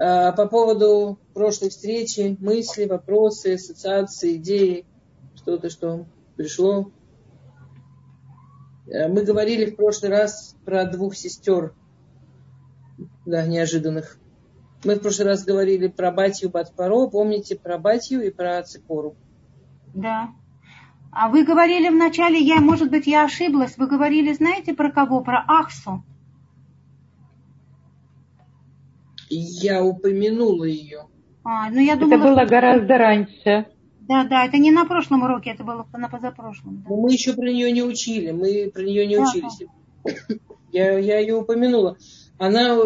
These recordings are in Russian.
А, по поводу прошлой встречи, мысли, вопросы, ассоциации, идеи, что-то, что пришло. А, мы говорили в прошлый раз про двух сестер, да, неожиданных. Мы в прошлый раз говорили про Батью Батпаро, помните, про Батью и про Ципору. Да. А вы говорили вначале, я, может быть, я ошиблась, вы говорили, знаете, про кого? Про Ахсу. Я упомянула ее. А, ну я думала, это было гораздо раньше. Да, да, это не на прошлом уроке, это было на позапрошлом. Да. Но мы еще про нее не учили, мы про нее не да. учились. Я, я ее упомянула. Она,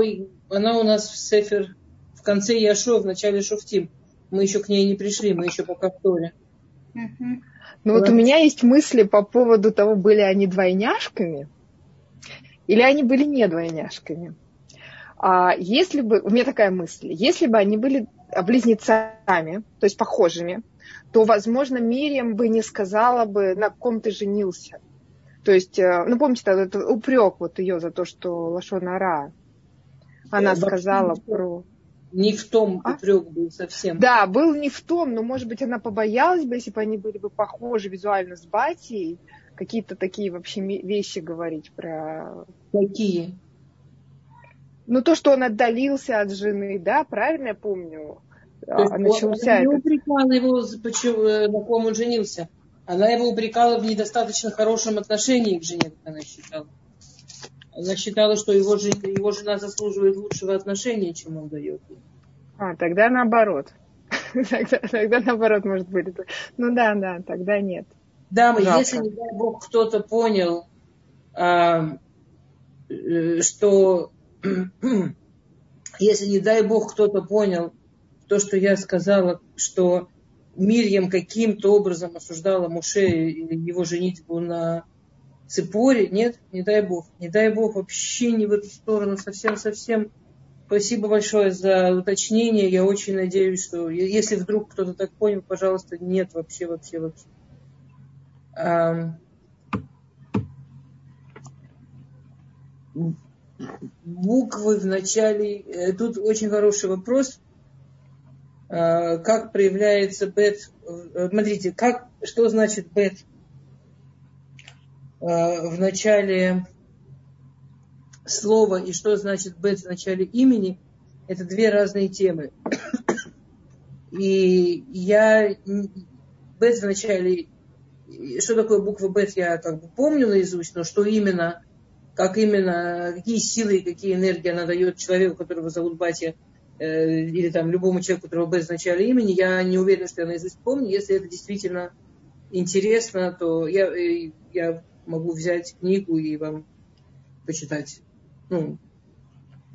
она у нас в Сефер в конце Яшо, в начале Шуфтим. Мы еще к ней не пришли, мы еще пока в Торе. Угу. Ну вот у меня есть мысли по поводу того, были они двойняшками или они были не двойняшками. А если бы, у меня такая мысль, если бы они были близнецами, то есть похожими, то, возможно, Мирием бы не сказала бы, на ком ты женился. То есть, э, ну, помните, этот упрек вот ее за то, что Лашонара, она э, сказала про... Не в том а? упрек был совсем. Да, был не в том, но, может быть, она побоялась бы, если бы они были бы похожи визуально с Батей, какие-то такие вообще вещи говорить про... Какие? Ну, то, что он отдалился от жены, да, правильно я помню? То есть начался она не упрекала его, почему, э, на ком он женился. Она его упрекала в недостаточно хорошем отношении к жене, как она считала. Она считала, что его, его жена заслуживает лучшего отношения, чем он дает ей. А, тогда наоборот. тогда, тогда наоборот может быть. Ну да, да, тогда нет. Дамы, Жалко. если, не дай бог, кто-то понял, а, э, что если, не дай бог, кто-то понял то, что я сказала, что Мирьям каким-то образом осуждала Муше или его женитьбу на Цепоре. Нет, не дай бог. Не дай бог вообще не в эту сторону. Совсем-совсем. Спасибо большое за уточнение. Я очень надеюсь, что если вдруг кто-то так понял, пожалуйста, нет вообще, вообще, вообще. А, буквы в начале. Э, тут очень хороший вопрос. А, как проявляется бет? Э, смотрите, как, что значит бет? Э, в начале слова и что значит бет в начале имени, это две разные темы. И я бет в начале, что такое буква бет, я как бы помню наизусть, но что именно, как именно, какие силы и какие энергии она дает человеку, которого зовут Батя, э, или там любому человеку, которого бет в имени, я не уверена, что я наизусть помню. Если это действительно интересно, то я, э, я могу взять книгу и вам почитать. Ну,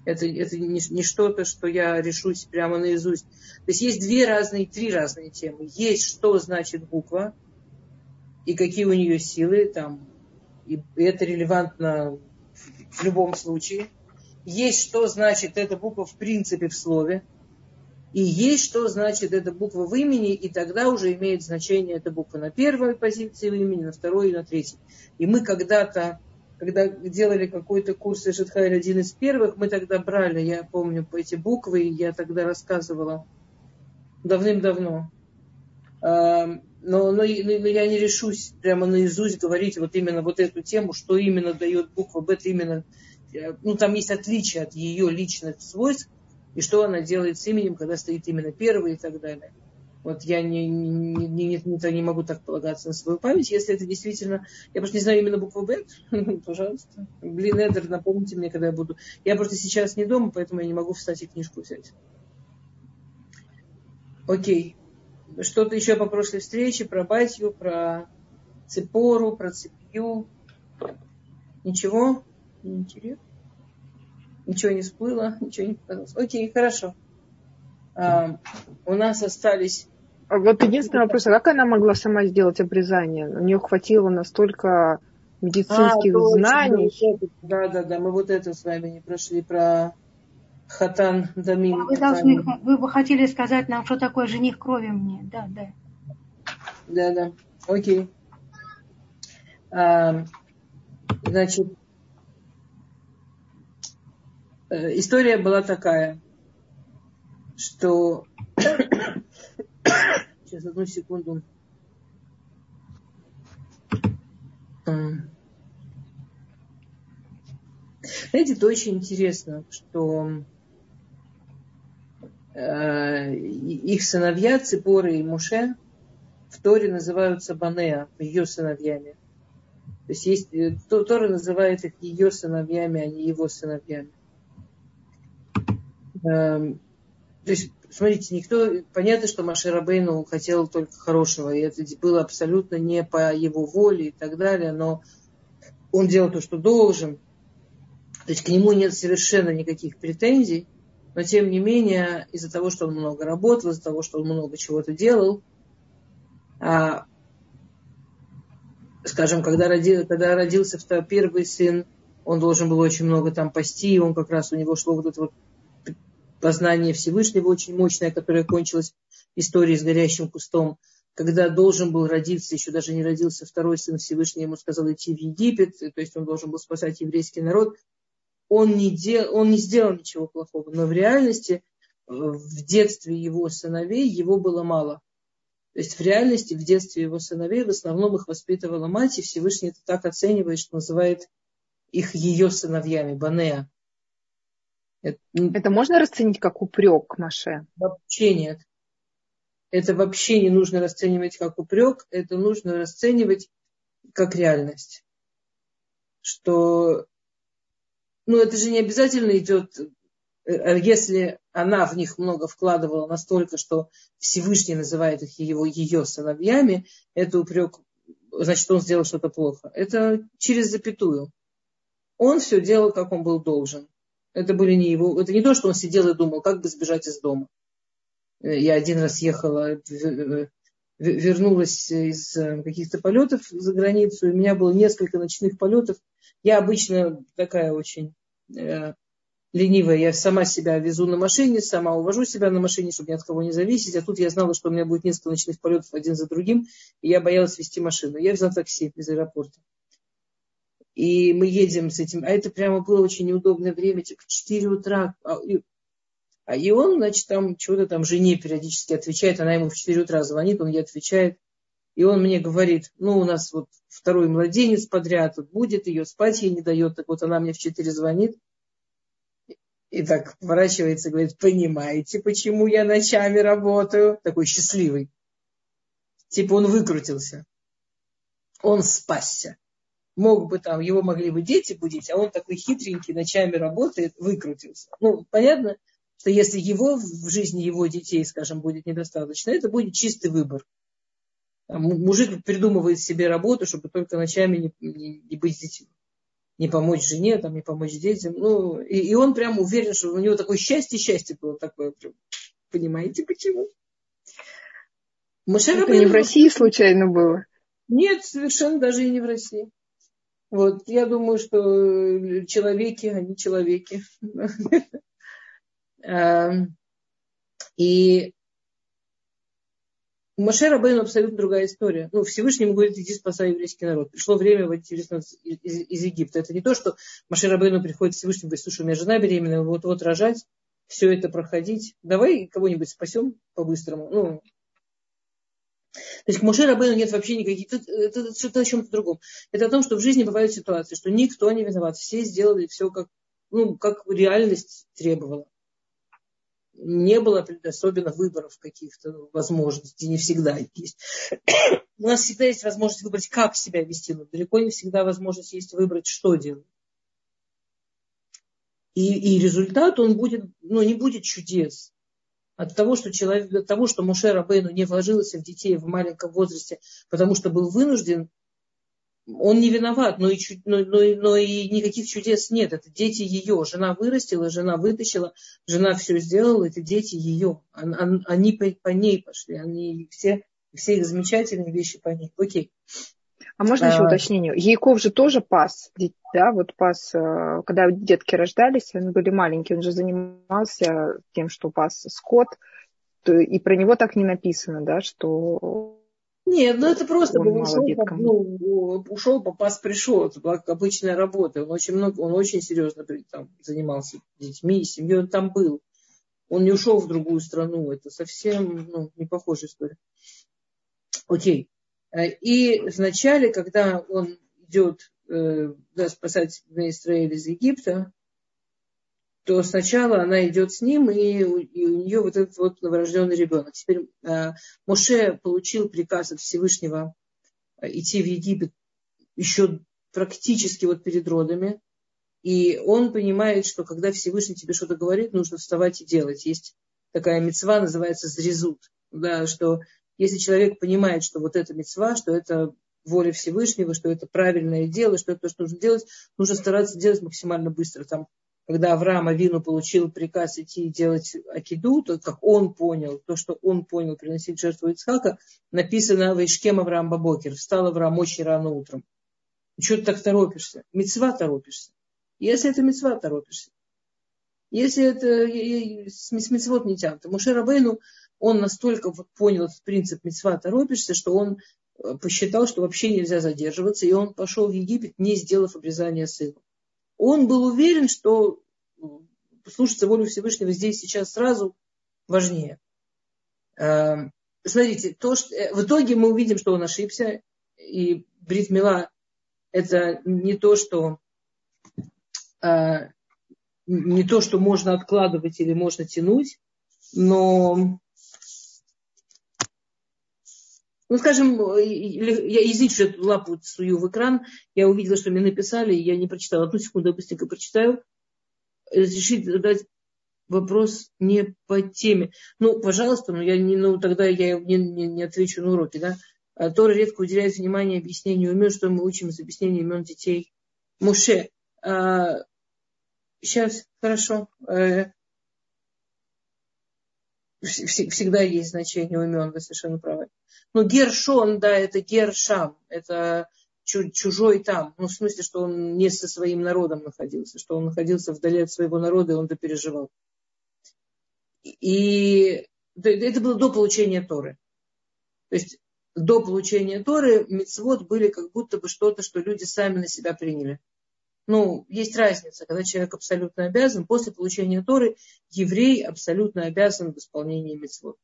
это, это не, не что-то, что я решусь прямо наизусть. То есть есть две разные, три разные темы. Есть, что значит буква, и какие у нее силы, там, и это релевантно в любом случае. Есть, что значит эта буква в принципе в слове. И есть, что значит эта буква в имени, и тогда уже имеет значение эта буква на первой позиции в имени, на второй и на третьей. И мы когда-то, когда делали какой-то курс Эшетхайль, один из первых, мы тогда брали, я помню, по эти буквы, и я тогда рассказывала давным-давно. Но, но, но я не решусь прямо наизусть говорить вот именно вот эту тему, что именно дает буква Б, именно, ну там есть отличие от ее личных свойств, и что она делает с именем, когда стоит именно первый и так далее. Вот я не, не, не, не, не могу так полагаться на свою память. Если это действительно... Я просто не знаю именно букву Б. Пожалуйста. Блин, Эдер, напомните мне, когда я буду. Я просто сейчас не дома, поэтому я не могу встать и книжку взять. Окей. Что-то еще по прошлой встрече, про Батью, про Цепору, про Цепью. Ничего? Интересно? Ничего не всплыло, ничего не показалось. Окей, хорошо. А, у нас остались... А вот единственный вопрос, а как она могла сама сделать обрезание? У нее хватило настолько медицинских а, знаний. Да, да, да, мы вот это с вами не прошли про Хатан Дамин. Вы, должны, вы бы хотели сказать нам, что такое жених крови мне. Да, да. Да, да. Окей. А, значит, Э, история была такая. что... Сейчас, одну секунду. Знаете, это очень интересно, что их сыновья Ципора и Муше в Торе называются Банеа, ее сыновьями. То есть, есть э, Тора называет их ее сыновьями, а не его сыновьями. Эм, то есть, смотрите, никто, понятно, что Машер Абейну хотел только хорошего, и это было абсолютно не по его воле и так далее, но он делал то, что должен. То есть к нему нет совершенно никаких претензий, но тем не менее, из-за того, что он много работал, из-за того, что он много чего-то делал, а, скажем, когда, роди, когда родился первый сын, он должен был очень много там пасти, он как раз у него шло вот это вот познание Всевышнего очень мощное, которое кончилось историей с горящим кустом. Когда должен был родиться, еще даже не родился второй сын Всевышний, ему сказал идти в Египет, то есть он должен был спасать еврейский народ. Он не, дел, он не сделал ничего плохого, но в реальности э, в детстве его сыновей его было мало. То есть в реальности в детстве его сыновей в основном их воспитывала мать, и Всевышний это так оценивает, что называет их ее сыновьями, Банеа. Это, это можно расценить как упрек, Маше? Вообще нет. Это вообще не нужно расценивать как упрек, это нужно расценивать как реальность. Что, ну, это же не обязательно идет, э, если она в них много вкладывала настолько, что Всевышний называет их его, ее сыновьями, это упрек, значит, он сделал что-то плохо. Это через запятую. Он все делал, как он был должен. Это были не его, это не то, что он сидел и думал, как бы сбежать из дома. Э, я один раз ехала, э, вернулась из э, каких-то полетов за границу, у меня было несколько ночных полетов. Я обычно такая очень ленивая, я сама себя везу на машине, сама увожу себя на машине, чтобы ни от кого не зависеть. А тут я знала, что у меня будет несколько ночных полетов один за другим, и я боялась вести машину. Я взяла такси из аэропорта. И мы едем с этим. А это прямо было очень неудобное время, типа в 4 утра. А, а и он, значит, там что-то там жене периодически отвечает. Она ему в 4 утра звонит, он ей отвечает. И он мне говорит, ну, у нас вот второй младенец подряд вот будет, ее спать ей не дает. Так вот она мне в 4 звонит. И так поворачивается и говорит, понимаете, почему я ночами работаю? Такой счастливый. Типа он выкрутился. Он спасся мог бы там, его могли бы дети будить, а он такой хитренький, ночами работает, выкрутился. Ну, понятно, что если его в жизни его детей, скажем, будет недостаточно, это будет чистый выбор. Мужик придумывает себе работу, чтобы только ночами не, не, не быть с детьми. Не помочь жене, там, не помочь детям. Ну, и, и он прям уверен, что у него такое счастье-счастье было такое. Понимаете, почему? Мушер Это не в России случайно было? Нет, совершенно даже и не в России. Вот, я думаю, что э, человеки, они человеки. Эм, и у Маше Рабейну абсолютно другая история. Ну, Всевышнему говорит, иди спасай еврейский народ. Пришло время выйти из, из, из Египта. Это не то, что Маше Рабейну приходит Всевышний говорит, слушай, у меня жена беременная, вот-вот рожать, все это проходить. Давай кого-нибудь спасем по-быстрому. Ну, то есть к Моше Рабейну нет вообще никаких... Это, это что-то о чем-то другом. Это о том, что в жизни бывают ситуации, что никто не виноват. Все сделали все, как, ну, как реальность требовала. Не было особенно выборов каких-то возможностей, не всегда есть. У нас всегда есть возможность выбрать, как себя вести, но далеко не всегда возможность есть выбрать, что делать. И, и результат, он будет, ну, не будет чудес от того, что человек, от того, что Муше Рабейну не вложился в детей в маленьком возрасте, потому что был вынужден, он не виноват, но и, но, но, но и никаких чудес нет. Это дети ее. Жена вырастила, жена вытащила, жена все сделала, это дети ее. Они по, по ней пошли, они все, все их замечательные вещи по ней. Окей. А можно еще а. уточнение? Яков же тоже пас, да, вот пас, э, когда детки рождались, они были маленькие, он же занимался тем, что пас скот, и про него так не написано, да, что нет, ну это просто был ушел, по, ну, ушел, попас пришел. Это была обычная работа. Он очень много, он очень серьезно там, занимался детьми, семьей, он там был. Он не ушел в другую страну. Это совсем ну, не похожая история. Окей. Э, и вначале, когда он идет э, да, спасать Израиль из Египта, то сначала она идет с ним, и, и у нее вот этот вот новорожденный ребенок. Теперь э, Моше получил приказ от Всевышнего э, идти в Египет еще практически вот перед родами. И он понимает, что когда Всевышний тебе что-то говорит, нужно вставать и делать. Есть такая мецва, называется зрезут. Да, что если человек понимает, что вот это мецва, что это воля Всевышнего, что это правильное дело, что это то, что нужно делать, нужно стараться делать максимально быстро. Там, когда Авраам Авину получил приказ идти и делать акиду, то как он понял, то, что он понял, приносить жертву Ицхака, написано в Ишкем Авраам Бабокер. Встал Авраам очень рано утром. Чего ты так торопишься? Мецва торопишься. Если это мецва торопишься. Если это с мецвод не тянут. Муше Рабейну, он настолько вот понял этот принцип мецва торопишься, что он э, посчитал, что вообще нельзя задерживаться, и он пошел в Египет, не сделав обрезание сына. Он был уверен, что э, слушаться волю Всевышнего здесь сейчас сразу важнее. Эм, смотрите, то, что, э, в итоге мы увидим, что он ошибся, и Брит Мила это не то, что не то, что можно откладывать или можно тянуть, но ну, скажем, я, извините, что эту лапу сую в экран, я увидела, что мне написали, я не прочитала. Одну секунду, я быстренько прочитаю. Разрешите задать вопрос не по теме. Ну, пожалуйста, но я не, ну, тогда я не, не, не отвечу на уроки, да. А Тора редко уделяет внимание объяснению имен, что мы учим из объяснения имен детей. Муше, а, сейчас, хорошо. Э, всегда есть значение у имен, вы совершенно правы. Но Гершон, да, это Гершам, это чужой там. Ну, в смысле, что он не со своим народом находился, что он находился вдали от своего народа, и он это переживал. И это было до получения Торы. То есть до получения Торы мецвод были как будто бы что-то, что люди сами на себя приняли. Ну, есть разница, когда человек абсолютно обязан, после получения Торы еврей абсолютно обязан в исполнении митцвот.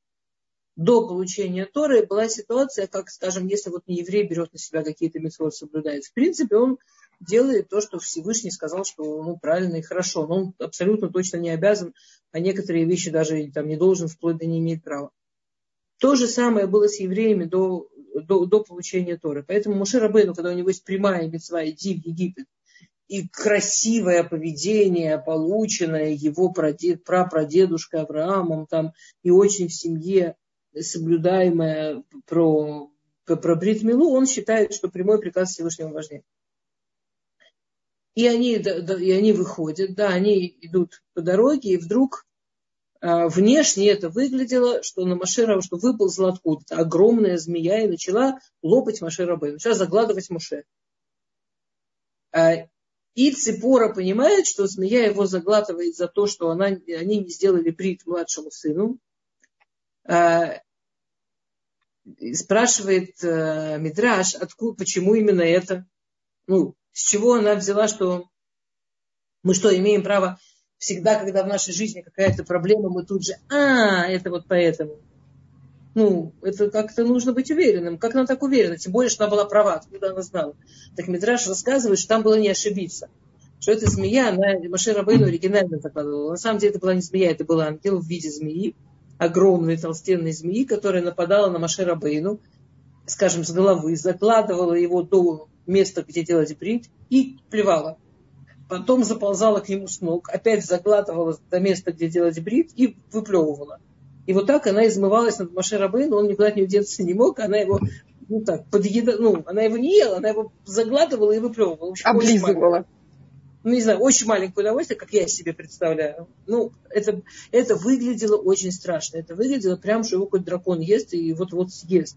До получения Торы была ситуация, как, скажем, если вот не еврей берет на себя какие-то митцвот, соблюдает. В принципе, он делает то, что Всевышний сказал, что ну, правильно и хорошо, но он абсолютно точно не обязан, а некоторые вещи даже там, не должен, вплоть до не имеет права. То же самое было с евреями до, до, до получения Торы. Поэтому Муше Рабейну, когда у него есть прямая мецва идти в Египет и красивое поведение, полученное его прадед, прапрадедушкой Авраамом, там, и очень в семье соблюдаемое про, про Бритмилу, он считает, что прямой приказ Всевышнего важнее. И они, да, да, и они выходят, да, они идут по дороге, и вдруг а, внешне это выглядело, что на Машера, что выползла откуда-то огромная змея и начала лопать Машера Бэй, начала загладывать Муше. А, и Ципора понимает, что змея его заглатывает за то, что она, они не сделали брит младшему сыну. А, спрашивает а, Мидраш, откуда, почему именно это? Ну, с чего она взяла, что мы что, имеем право всегда, когда в нашей жизни какая-то проблема, мы тут же, а, это вот поэтому. Ну, это как-то нужно быть уверенным. Как она так уверена? Тем более, что она была права, откуда она знала. Так Мидраш рассказывает, что там было не ошибиться. Что эта змея, она Машера Рабейну оригинально закладывала. На самом деле это была не змея, это был ангел в виде змеи, огромной толстенной змеи, которая нападала на Машера Рабейну, скажем, с головы, закладывала его до места, где делать брит, и плевала. Потом заползала к нему с ног, опять закладывала до места, где делать брит, и выплевывала. И вот так она измывалась над Маше но он никуда от нее деться не мог, она его, ну так, подъеда... ну, она его не ела, она его заглатывала и выплевывала. Общем, Облизывала. Ну, не знаю, очень маленькое удовольствие, как я себе представляю. Ну, это, это выглядело очень страшно. Это выглядело прям, что его какой-то дракон ест и вот-вот съест.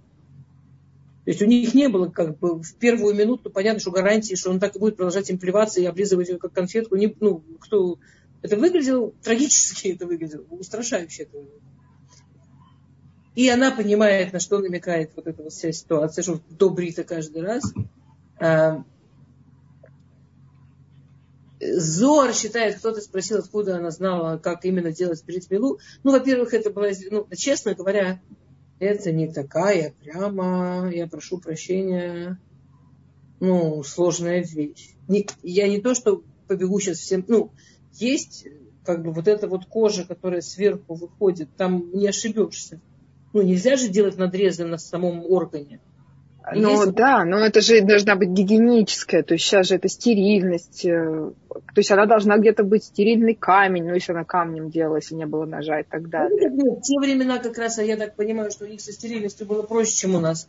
То есть у них не было как бы в первую минуту понятно, что гарантии, что он так и будет продолжать им плеваться и облизывать ее как конфетку. Не, ну, кто... Это выглядело трагически, это выглядело, устрашающе это выглядело. И она понимает, на что намекает вот эта вся ситуация, что до брита каждый раз. А, Зор считает, кто-то спросил, откуда она знала, как именно делать бритмилу. Ну, во-первых, это было, ну, честно говоря, это не такая прямо, я прошу прощения, ну, сложная вещь. Не, я не то, что побегу сейчас всем, ну, есть как бы вот эта вот кожа, которая сверху выходит, там не ошибешься. Ну, нельзя же делать надрезы на самом органе. Ну есть... да, но это же должна быть гигиеническая, то есть сейчас же это стерильность, э, то есть она должна где-то быть стерильный камень, ну если она камнем делалась и не было ножа и так далее. Ну, в те времена как раз, а я так понимаю, что у них со стерильностью было проще, чем у нас.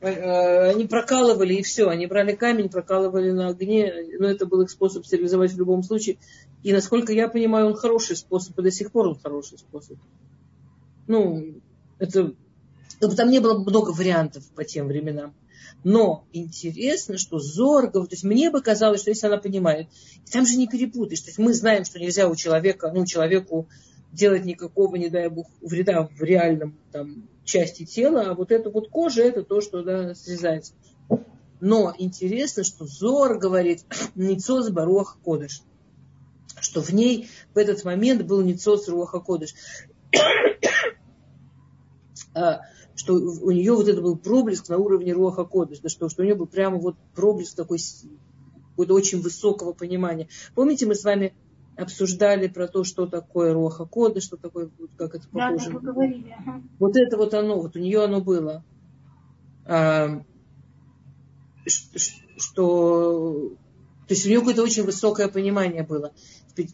Э, они прокалывали и все, они брали камень, прокалывали на огне, но это был их способ стерилизовать в любом случае. И насколько я понимаю, он хороший способ, и до сих пор он хороший способ. Ну, это там не было много вариантов по тем временам. Но интересно, что Зоргов, то есть мне бы казалось, что если она понимает, там же не перепутаешь. То есть мы знаем, что нельзя у человека, ну, человеку делать никакого, не дай бог, вреда в реальном там, части тела, а вот эта вот кожа, это то, что да, срезается. Но интересно, что Зор говорит Ницос Баруах Кодыш, что в ней в этот момент был Ницос Руаха Кодыш. А, что у нее вот это был проблеск на уровне Руаха Кодыш, да, что, что у нее был прямо вот проблеск такой какого-то очень высокого понимания. Помните, мы с вами обсуждали про то, что такое Руаха Кода, что такое, как это похоже. Да, да, говорили. Вот это вот оно, вот у нее оно было. А, что, то есть у нее какое-то очень высокое понимание было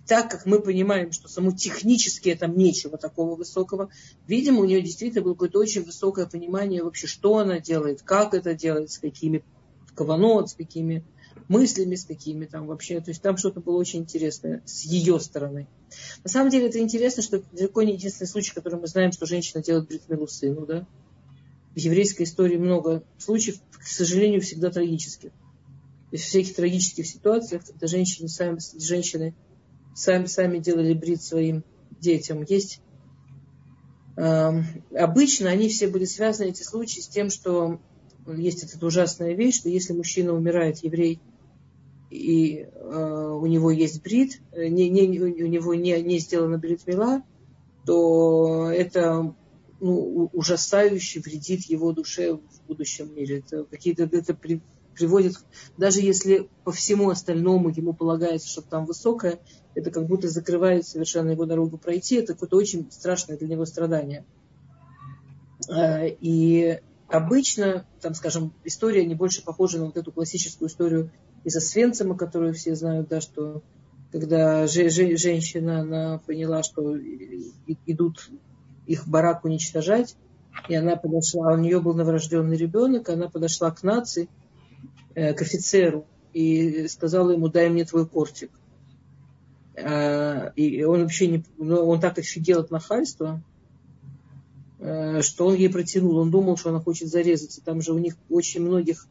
так как мы понимаем, что само технически там нечего такого высокого, видимо, у нее действительно было какое-то очень высокое понимание вообще, что она делает, как это делает, с какими каванот, с какими мыслями, с какими там вообще. То есть там что-то было очень интересное с ее стороны. На самом деле это интересно, что это далеко не единственный случай, который мы знаем, что женщина делает бритмилу сыну. Да? В еврейской истории много случаев, к сожалению, всегда трагических. То есть в всяких трагических ситуациях, когда женщины сами, женщины сами, сами делали брит своим детям. Есть э, обычно они все были связаны, эти случаи, с тем, что есть эта ужасная вещь, что если мужчина умирает, еврей, и э, у него есть брит, э, не, не, у него не, не сделана бритмила, то это ну, ужасающе вредит его душе в будущем мире. Это какие-то это при, приводит, даже если по всему остальному ему полагается, что там высокое, это как будто закрывает совершенно его дорогу пройти, это какое-то очень страшное для него страдание. А, и обычно, там, скажем, история не больше похожа на вот эту классическую историю из Освенцима, которую все знают, да, что когда же, же, женщина она поняла, что идут их барак уничтожать, и она подошла, у нее был новорожденный ребенок, она подошла к нации, э, к офицеру, и сказала ему, дай мне твой кортик. Э, и он вообще не, ну, он так офигел от нахальства, э, что он ей протянул. Он думал, что она хочет зарезаться. Там же у них очень многих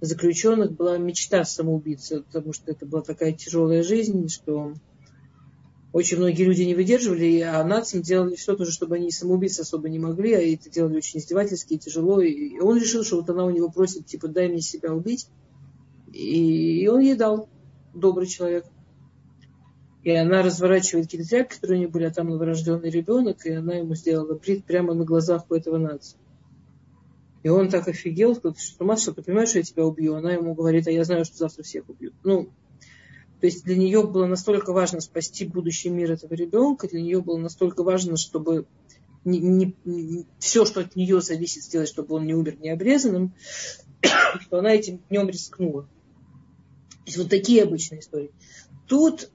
заключенных была мечта самоубийцы, потому что это была такая тяжелая жизнь, что очень многие люди не выдерживали, а нациям делали все тоже, чтобы они самоубийцы особо не могли, а это делали очень издевательски и тяжело. И он решил, что вот она у него просит, типа, дай мне себя убить. И он ей дал, добрый человек. И она разворачивает тряпки, которые у нее были, а там новорожденный ребенок, и она ему сделала брит прямо на глазах у этого нации. И он так офигел, что Маш, что ты понимаешь, что я тебя убью? Она ему говорит, а я знаю, что завтра всех убьют. Ну, то есть для нее было настолько важно спасти будущий мир этого ребенка, для нее было настолько важно, чтобы не, не, не, все, что от нее зависит, сделать, чтобы он не умер необрезанным, что она этим днем рискнула. То есть вот такие обычные истории. Тут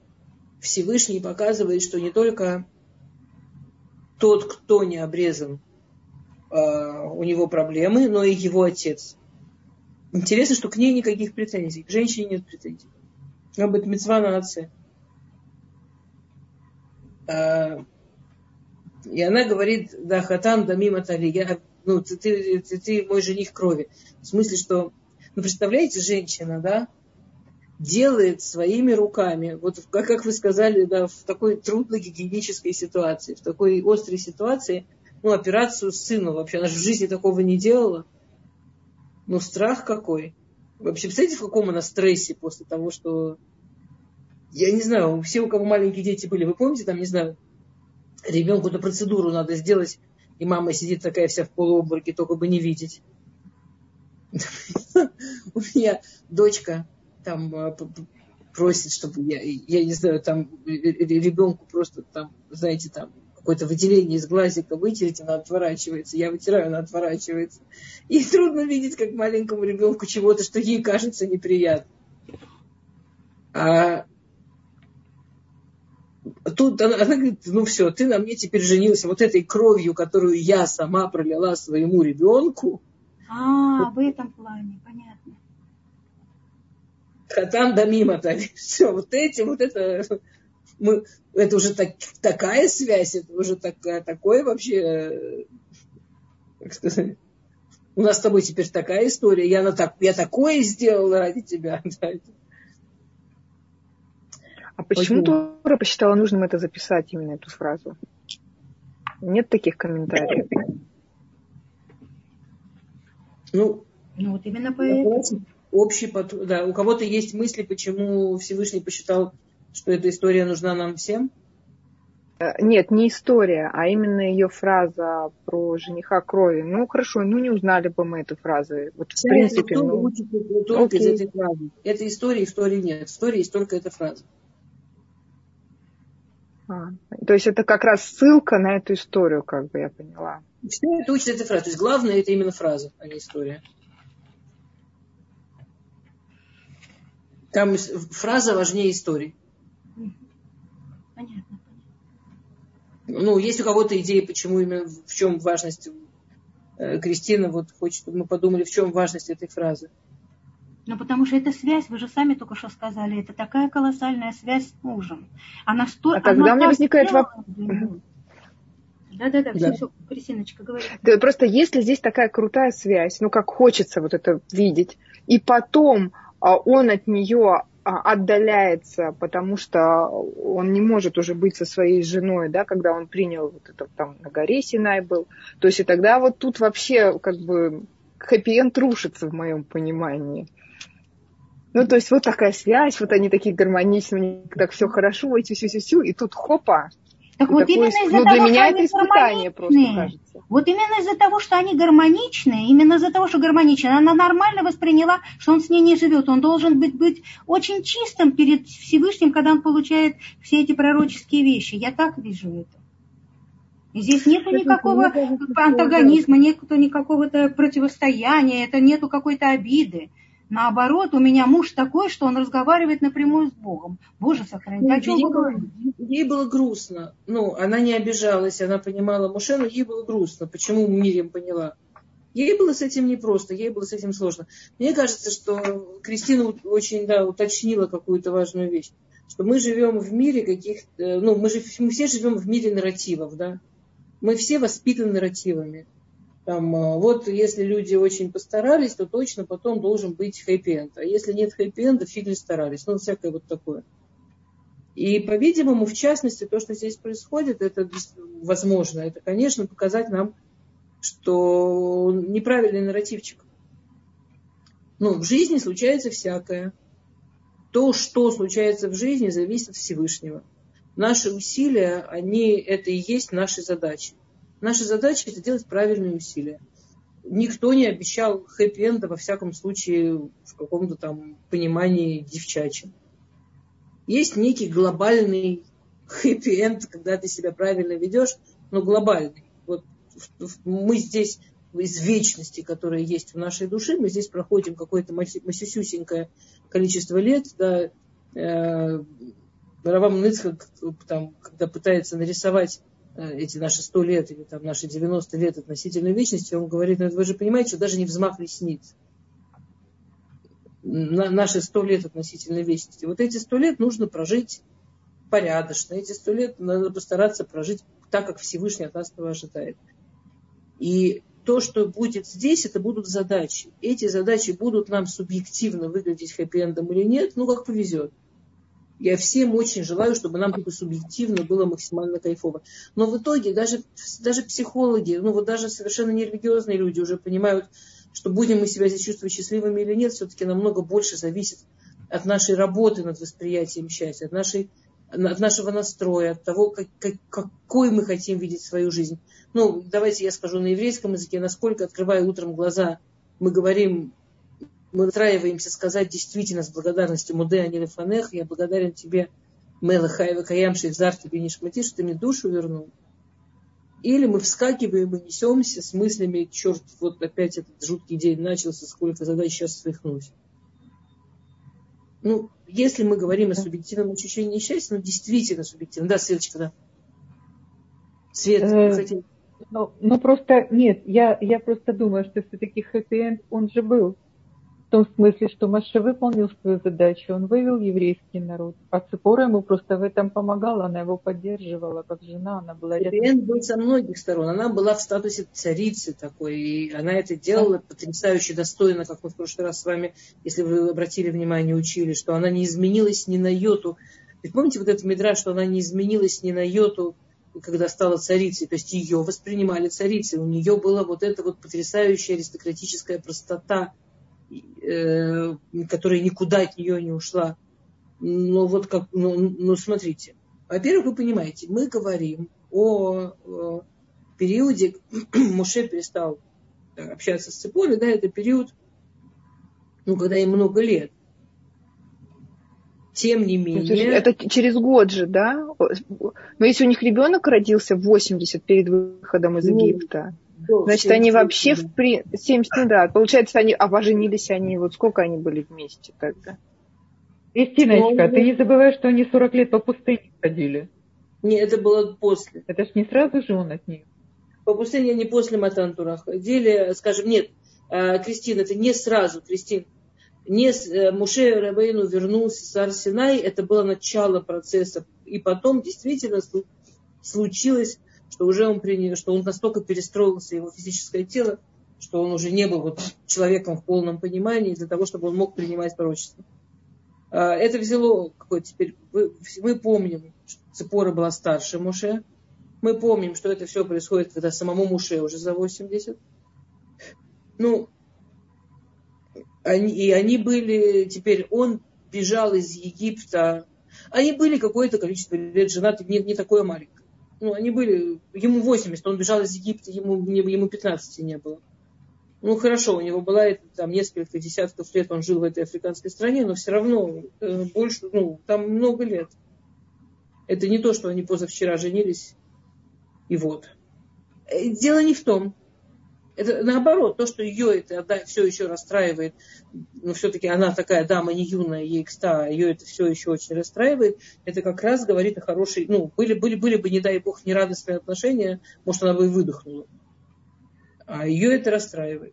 Всевышний показывает, что не только тот, кто не обрезан, а, у него проблемы, но и его отец. Интересно, что к ней никаких претензий, к женщине нет претензий. Об этом мецва на отце. А, и она говорит, да, хатан, да мимо тали, я, ну, ты, ты, ты, ты мой жених крови. В смысле, что, ну, представляете, женщина, да, делает своими руками, вот как, вы сказали, да, в такой трудной гигиенической ситуации, в такой острой ситуации, ну, операцию сыну вообще, она же в жизни такого не делала. Ну, страх какой. Вообще, представляете, в каком она стрессе после того, что я не знаю, все, у кого маленькие дети были, вы помните, там, не знаю, ребенку эту процедуру надо сделать, и мама сидит такая вся в полуобмороке, только бы не видеть. У меня дочка там а, просит, чтобы я, я не знаю, там ребенку просто там, знаете, там какое-то выделение из глазика вытереть, она отворачивается. Я вытираю, она отворачивается. И трудно видеть, как маленькому ребенку чего-то, что ей кажется неприятным. А тут она, она говорит, ну все, ты на мне теперь женился вот этой кровью, которую я сама пролила своему ребенку. А, в этом плане, понятно. Хатан да мимо Все, вот этим, вот это, мы, это уже так, такая связь, это уже такая, такое вообще, как сказать, у нас с тобой теперь такая история, я, на так, я такое сделала ради тебя. А почему Тора посчитала нужным это записать, именно эту фразу? Нет таких комментариев. Ну, ну вот именно поэтому. Общий, да, у кого-то есть мысли, почему Всевышний посчитал, что эта история нужна нам всем? Э, нет, не история, а именно ее фраза про жениха крови. Ну, хорошо, ну не узнали бы мы эту фразу. Вот в принципе, ну... Только из этой фразы. Это история, истории нет. История есть только эта фраза. А, то есть это как раз ссылка на эту историю, как бы я поняла. Все это учит эта фраза. То есть главное это именно фраза, а не история. Там фраза важнее истории. Понятно. Ну, есть у кого-то идеи, почему именно, в чем важность э, Кристина вот хочет, чтобы мы подумали, в чем важность этой фразы. Ну, потому что это связь, вы же сами только что сказали, это такая колоссальная связь с мужем. Она что, а тогда у меня возникает вопрос. Да-да-да, все, все, Кристиночка, говори. Да, просто если здесь такая крутая связь, ну, как хочется вот это видеть, и потом он от нее а, отдаляется, потому что он не может уже быть со своей женой, да, когда он принял вот это там на горе Синай был. То есть и тогда вот тут вообще как бы хэппи-энд рушится в моем понимании. Ну, то есть вот такая связь, вот они такие гармоничные, у них так все хорошо, все все и тут хопа. Так вот такой, именно из-за ну, того, для меня что это испытание просто кажется. Вот именно из-за того, что они гармоничные, именно из-за того, что гармоничные, она нормально восприняла, что он с ней не живет. Он должен быть, быть очень чистым перед Всевышним, когда он получает все эти пророческие вещи. Я так вижу это. И здесь нет никакого антагонизма, нет никакого-то противостояния, это нету какой-то обиды. Наоборот, у меня муж такой, что он разговаривает напрямую с Богом. Боже, сохрани. Ну, о чем вы говорите? Ей было грустно. Ну, она не обижалась, она понимала Муше, но ей было грустно. Почему Мирим поняла? Ей было с этим непросто, ей было с этим сложно. Мне кажется, что Кристина очень да, уточнила какую-то важную вещь. Что мы живем в мире каких ну, мы, же, мы все живем в мире нарративов, да. Мы все воспитаны нарративами. Там, а, вот если люди очень постарались, то точно потом должен быть хэппи-энд. А если нет хэппи-энда, фиг ли старались. Ну, всякое вот такое. И, по-видимому, в частности, то, что здесь происходит, это возможно. Это, конечно, показать нам, что неправильный нарративчик. Ну, в жизни случается всякое. То, что случается в жизни, зависит от Всевышнего. Наши усилия, они, это и есть наши задачи. Наша задача это делать правильные усилия. Никто не обещал хэппи-энда, во всяком случае, в каком-то там понимании девчачьем. Есть некий глобальный хэппи-энд, когда ты себя правильно ведешь, но глобальный. Вот мы здесь из вечности, которая есть в нашей душе, мы здесь проходим какое-то масюсюсенькое количество лет, да, э, Равам Ныцхак, там, когда пытается нарисовать эти наши сто лет или там наши 90 лет относительной вечности, он говорит, ну, вы же понимаете, что даже не взмах ресниц. На, наши сто лет относительной вечности. Вот эти сто лет нужно прожить порядочно. Эти сто лет надо постараться прожить так, как Всевышний от нас этого ожидает. И то, что будет здесь, это будут задачи. Эти задачи будут нам субъективно выглядеть хэппи-эндом или нет, ну, как повезет. Я всем очень желаю, чтобы нам как бы субъективно было максимально кайфово. Но в итоге даже, даже психологи, ну вот даже совершенно нерелигиозные люди уже понимают, что будем мы себя здесь чувствовать счастливыми или нет, все-таки намного больше зависит от нашей работы над восприятием счастья, от, нашей, от нашего настроя, от того, как, как, какой мы хотим видеть свою жизнь. Ну, давайте я скажу на еврейском языке, насколько, открывая утром глаза, мы говорим, мы устраиваемся сказать действительно с благодарностью Муде Анилефанех, я благодарен тебе, Мела Хайва Каям Шейзар, тебе не шмати, что ты мне душу вернул. Или мы вскакиваем и несемся с мыслями, черт, вот опять этот жуткий день начался, сколько задач сейчас свихнусь. Ну, если мы говорим о субъективном ощущении счастья, ну, действительно субъективно. Да, Светочка, да. Свет, э, хотите? Ну, ну, просто, нет, я, я просто думаю, что все-таки хэппи-энд, он же был в том смысле, что Маша выполнил свою задачу, он вывел еврейский народ, а Цепора ему просто в этом помогала, она его поддерживала, как жена, она была рядом. Риэн был со многих сторон, она была в статусе царицы такой, и она это делала потрясающе достойно, как мы в прошлый раз с вами, если вы обратили внимание, учили, что она не изменилась ни на йоту. Ведь помните вот этот мидраж, что она не изменилась ни на йоту, когда стала царицей, то есть ее воспринимали царицей, у нее была вот эта вот потрясающая аристократическая простота, Э, которая никуда от нее не ушла. Но вот как, ну, ну смотрите, во-первых, вы понимаете, мы говорим о, о периоде, Муше перестал общаться с Цеполи, да, это период, ну, когда им много лет. Тем не менее... Это через год же, да? Но если у них ребенок родился в 80 перед выходом из ну, Египта, Значит, они вообще в при... 70, ну да, получается, они, а поженились они, вот сколько они были вместе тогда? Кристиночка, ну, ты не забывай, что они 40 лет по пустыне ходили. Нет, это было после. Это ж не сразу же он от них. По пустыне они после Матантура ходили, скажем, нет, а, Кристина, это не сразу, Кристин. Не э, Муше Рабейну вернулся с Арсенай, это было начало процесса. И потом действительно случилось что уже он принял, что он настолько перестроился, его физическое тело, что он уже не был вот человеком в полном понимании для того, чтобы он мог принимать пророчество. А, это взяло какой теперь... Мы помним, что Цепора была старше Муше. Мы помним, что это все происходит, когда самому Муше уже за 80. Ну, они, и они были... Теперь он бежал из Египта. Они были какое-то количество лет женаты, не, не такое маленькое ну, они были, ему 80, он бежал из Египта, ему, ему 15 не было. Ну, хорошо, у него была там несколько десятков лет, он жил в этой африканской стране, но все равно э, больше, ну, там много лет. Это не то, что они позавчера женились, и вот. Э, дело не в том, это наоборот, то, что ее это да, все еще расстраивает, но все-таки она такая дама не юная, ей к ста, ее это все еще очень расстраивает, это как раз говорит о хорошей, ну, были, были, были бы, не дай бог, нерадостные отношения, может, она бы и выдохнула. А ее это расстраивает.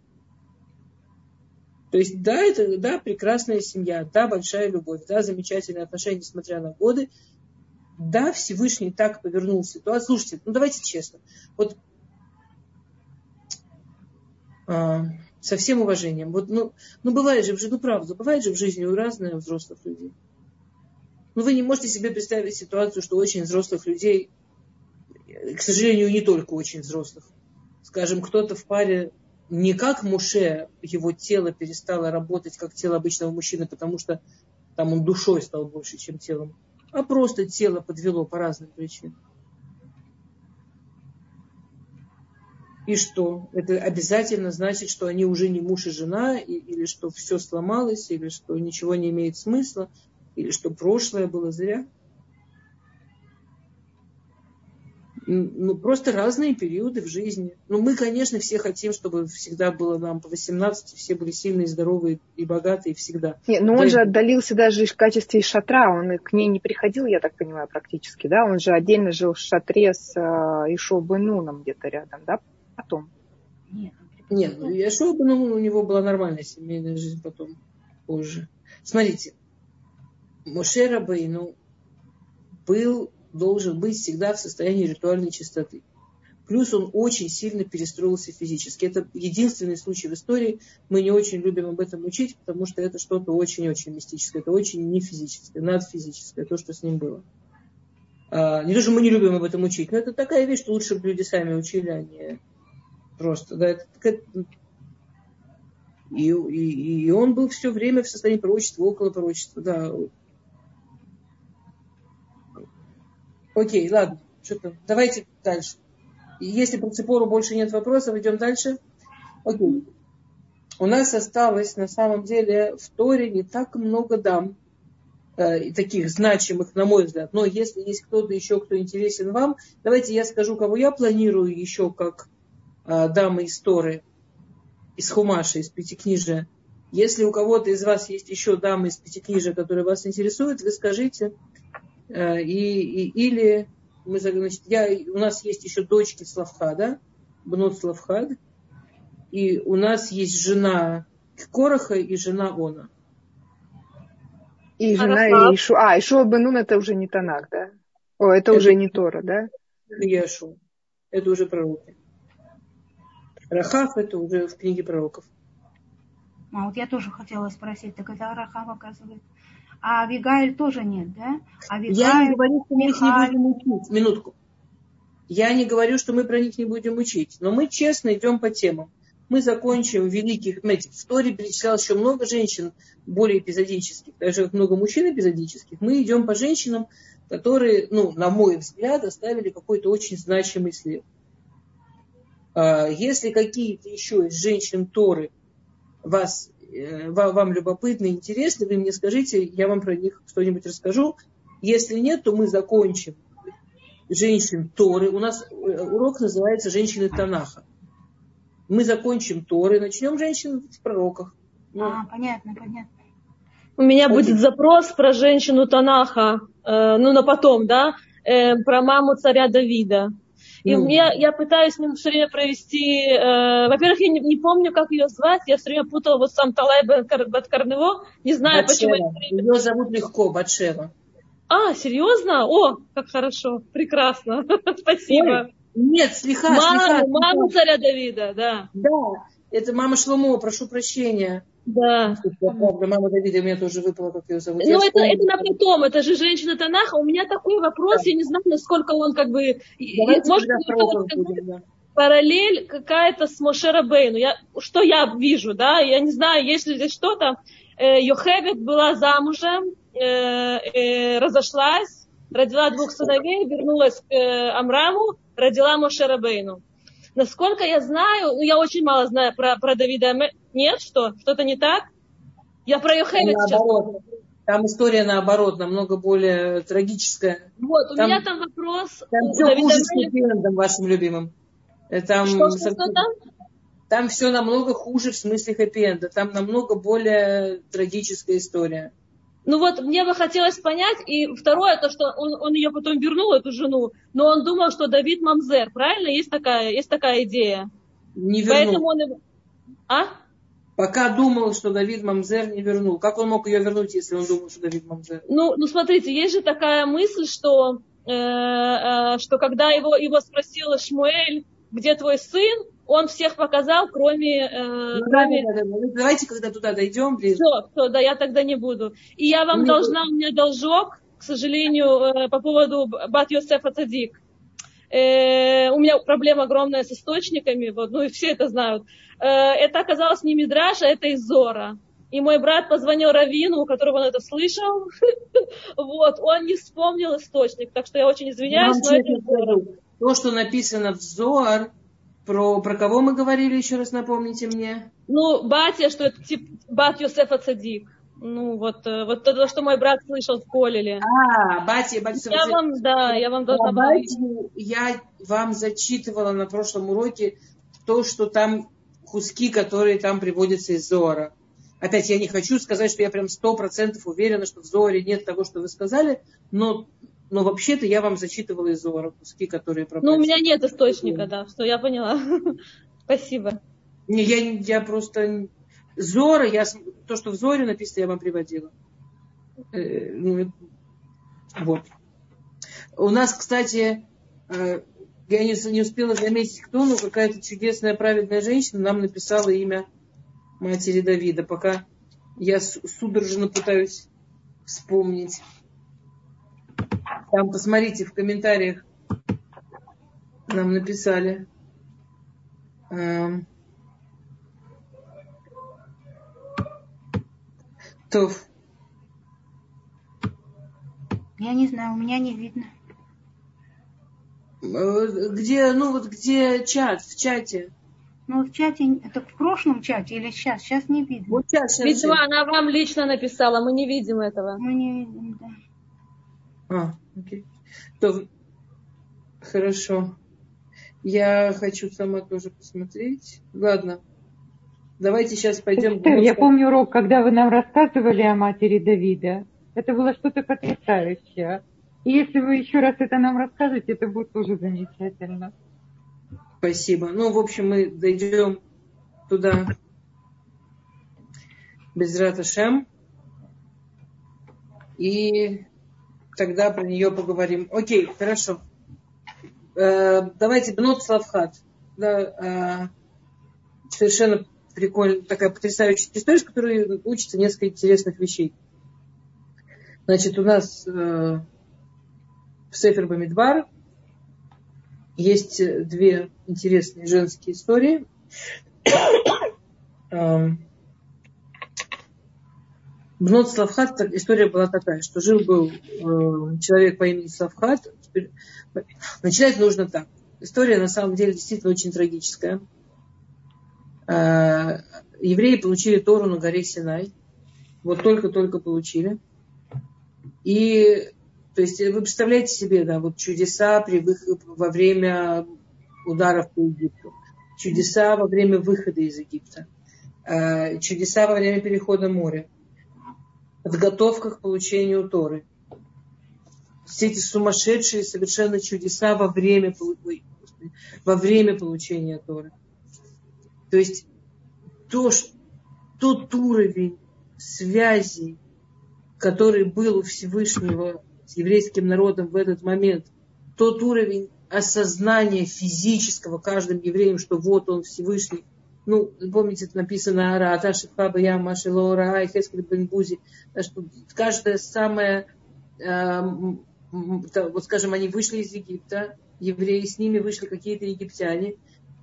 То есть, да, это, да, прекрасная семья, да, большая любовь, да, замечательные отношения, несмотря на годы, да, Всевышний так повернул ситуацию. Слушайте, ну давайте честно. Вот а, со всем уважением. Вот, ну, ну, бывает же, ну, правда, бывает же в жизни у разных взрослых людей. Ну, вы не можете себе представить ситуацию, что очень взрослых людей, к сожалению, не только очень взрослых, скажем, кто-то в паре не как Муше, его тело перестало работать как тело обычного мужчины, потому что там он душой стал больше, чем телом, а просто тело подвело по разным причинам. И что? Это обязательно значит, что они уже не муж и жена, и, или что все сломалось, или что ничего не имеет смысла, или что прошлое было зря. Ну, просто разные периоды в жизни. Ну, мы, конечно, все хотим, чтобы всегда было нам по 18, все были сильные, здоровые и богатые всегда. Нет, но он да же отдалился даже в качестве шатра, он к ней не приходил, я так понимаю, практически, да? Он же отдельно жил в шатре с э, Ишо Бенуном где-то рядом, да? Потом. Нет, Нет ну, Яшуа, ну, у него была нормальная семейная жизнь потом, позже. Смотрите, Моше Рабейну был, должен быть всегда в состоянии ритуальной чистоты. Плюс он очень сильно перестроился физически. Это единственный случай в истории. Мы не очень любим об этом учить, потому что это что-то очень-очень мистическое. Это очень не физическое, надфизическое, то, что с ним было. А, не то, что мы не любим об этом учить, но это такая вещь, что лучше бы люди сами учили, а не Просто, да, это, И, и, и он был все время в состоянии пророчества, около пророчества, да. Окей, ладно, что-то. Давайте дальше. Если по Ципору больше нет вопросов, идем дальше. Окей. У нас осталось на самом деле в Торе не так много дам, э, таких значимых, на мой взгляд. Но если есть кто-то еще, кто интересен вам, давайте я скажу, кого я планирую еще как дамы из Торы, из Хумаша, из Пятикнижия. Если у кого-то из вас есть еще дамы из Пятикнижия, которые вас интересуют, вы скажите. Э, и, и, или мы, значит, я, у нас есть еще дочки Славхада, Бнот Славхад, и у нас есть жена Короха и жена Она. И жена а, Ишу. А, Ишу Бенун это уже не Танак, да? О, это, это уже не Тора, да? Яшу. Это уже пророки. Рахав это уже в книге пророков. А вот я тоже хотела спросить, так это Рахав оказывается. А Авигаиль тоже нет, да? Авигаиль, я не говорю, что мы их не будем учить. Минутку. Я не говорю, что мы про них не будем учить. Но мы честно идем по темам. Мы закончим великих, знаете, в Торе перечислялось еще много женщин более эпизодических, даже много мужчин эпизодических. Мы идем по женщинам, которые, ну, на мой взгляд, оставили какой-то очень значимый след. А, если какие-то еще из женщин Торы вас Э, вам любопытны, интересны, вы мне скажите, я вам про них что-нибудь расскажу. Если нет, то мы закончим женщин Торы. У нас э, урок называется «Женщины Танаха». Мы закончим Торы, начнем женщин в пророках. Ну. А, понятно, понятно. У меня Окей. будет запрос про женщину Танаха, э, ну, на потом, да, э, про маму царя Давида. И mm. я, я пытаюсь все время провести... Э, во-первых, я не, не помню, как ее звать. Я все время путала вот сам Талай Баткарнево. Не знаю, Батшева. почему. Ее зовут легко, Батшева. А, серьезно? О, как хорошо. Прекрасно. Спасибо. Нет, слегка, маму, слегка. Маму царя Давида, да. Да, это мама Шломо, прошу прощения. Да. Правда, мама Давида, у меня тоже выпала, как ее зовут. Ну, это, это на потом, это же женщина Танаха. У меня такой вопрос, да. я не знаю, насколько он как бы... Давайте может, будем, да. параллель какая-то с Мошера Бейну. Я, что я вижу, да, я не знаю, есть ли здесь что-то. Э, Йохевет была замужем, э, э, разошлась, родила двух сыновей, вернулась к Амраму, родила Мошера Бейну. Насколько я знаю, ну я очень мало знаю про, про Давида. Нет, что? Что-то не так? Я про Йохевит сейчас. Там история наоборот, намного более трагическая. Вот, у там, меня там вопрос. Там все Давида хуже с хэппи вашим любимым. Э, там, что, что, что там? Там все намного хуже в смысле хэппи-энда. Там намного более трагическая история. Ну вот, мне бы хотелось понять, и второе, то, что он, он ее потом вернул, эту жену, но он думал, что Давид Мамзер, правильно? Есть такая, есть такая идея. Не вернул. Поэтому он... А? Пока думал, что Давид Мамзер не вернул. Как он мог ее вернуть, если он думал, что Давид Мамзер? Ну, ну смотрите, есть же такая мысль, что, э, э, что когда его, его спросил Шмуэль, где твой сын, он всех показал, кроме... Э, ну, кроме... Да, да, да. Давайте, когда туда дойдем, ближе. Все, все, да, я тогда не буду. И я вам ну, должна, у меня должок, к сожалению, э, по поводу Бат Йосефа Цадик. Э, у меня проблема огромная с источниками, вот, ну и все это знают. Э, это оказалось не Мидраша, это из Зора. И мой брат позвонил Равину, у которого он это слышал. вот, он не вспомнил источник, так что я очень извиняюсь, но это То, что написано в Зор, про, про кого мы говорили, еще раз напомните мне? Ну, батя, что это типа бат Йосефа Цадик. Ну, вот, э, вот то, что мой брат слышал в Колеле. А, батя, батя. Я вам, да, я вам должна. Я вам зачитывала на прошлом уроке то, что там куски, которые там приводятся из Зора. Опять, я не хочу сказать, что я прям сто процентов уверена, что в Зоре нет того, что вы сказали, но но вообще-то я вам зачитывала из Зора куски, которые про Ну, у меня нет источника, да, что я поняла. Спасибо. Не, я, я просто... Зора, я, то, что в Зоре написано, я вам приводила. Э, ну, вот. У нас, кстати, э, я не, не успела заметить, кто, но какая-то чудесная, праведная женщина нам написала имя матери Давида, пока я судорожно пытаюсь вспомнить. Там посмотрите в комментариях нам написали. Эм, То. Я не знаю, у меня не видно. Э, где, ну вот где чат, в чате? Ну, в чате, это в прошлом чате или сейчас? Сейчас не видно. Вот сейчас, сейчас Видимо, сейчас. она вам лично написала, мы не видим этого. Мы не видим, да. А, окей. То, хорошо. Я хочу сама тоже посмотреть. Ладно. Давайте сейчас пойдем. Эстер, я помню урок, когда вы нам рассказывали о матери Давида. Это было что-то потрясающее. И если вы еще раз это нам расскажете, это будет тоже замечательно. Спасибо. Ну, в общем, мы дойдем туда без Раташем. И тогда про нее поговорим. Окей, хорошо. Э, давайте Бнот Славхат. Да, э, совершенно прикольная, такая потрясающая история, с которой учится несколько интересных вещей. Значит, у нас э, в Сефер Бамидбар есть две интересные женские истории. Эм, Бнот Славхат, история была такая, что жил-был э, человек по имени Славхат. Начинать нужно так. История на самом деле действительно очень трагическая. Э, евреи получили Тору на горе Синай. Вот только-только получили. И то есть вы представляете себе, да, вот чудеса при выход, во время ударов по Египту, чудеса во время выхода из Египта, э, чудеса во время перехода моря, подготовка к получению Торы. Все эти сумасшедшие совершенно чудеса во время, во время получения Торы. То есть то, тот уровень связи, который был у Всевышнего с еврейским народом в этот момент, тот уровень осознания физического каждым евреем, что вот он Всевышний. Ну, помните, это написано Ара, Шифаба Я, Маши Лора, Хескель Бенбузи, что каждая самая, э, вот скажем, они вышли из Египта, евреи, с ними вышли какие-то египтяне,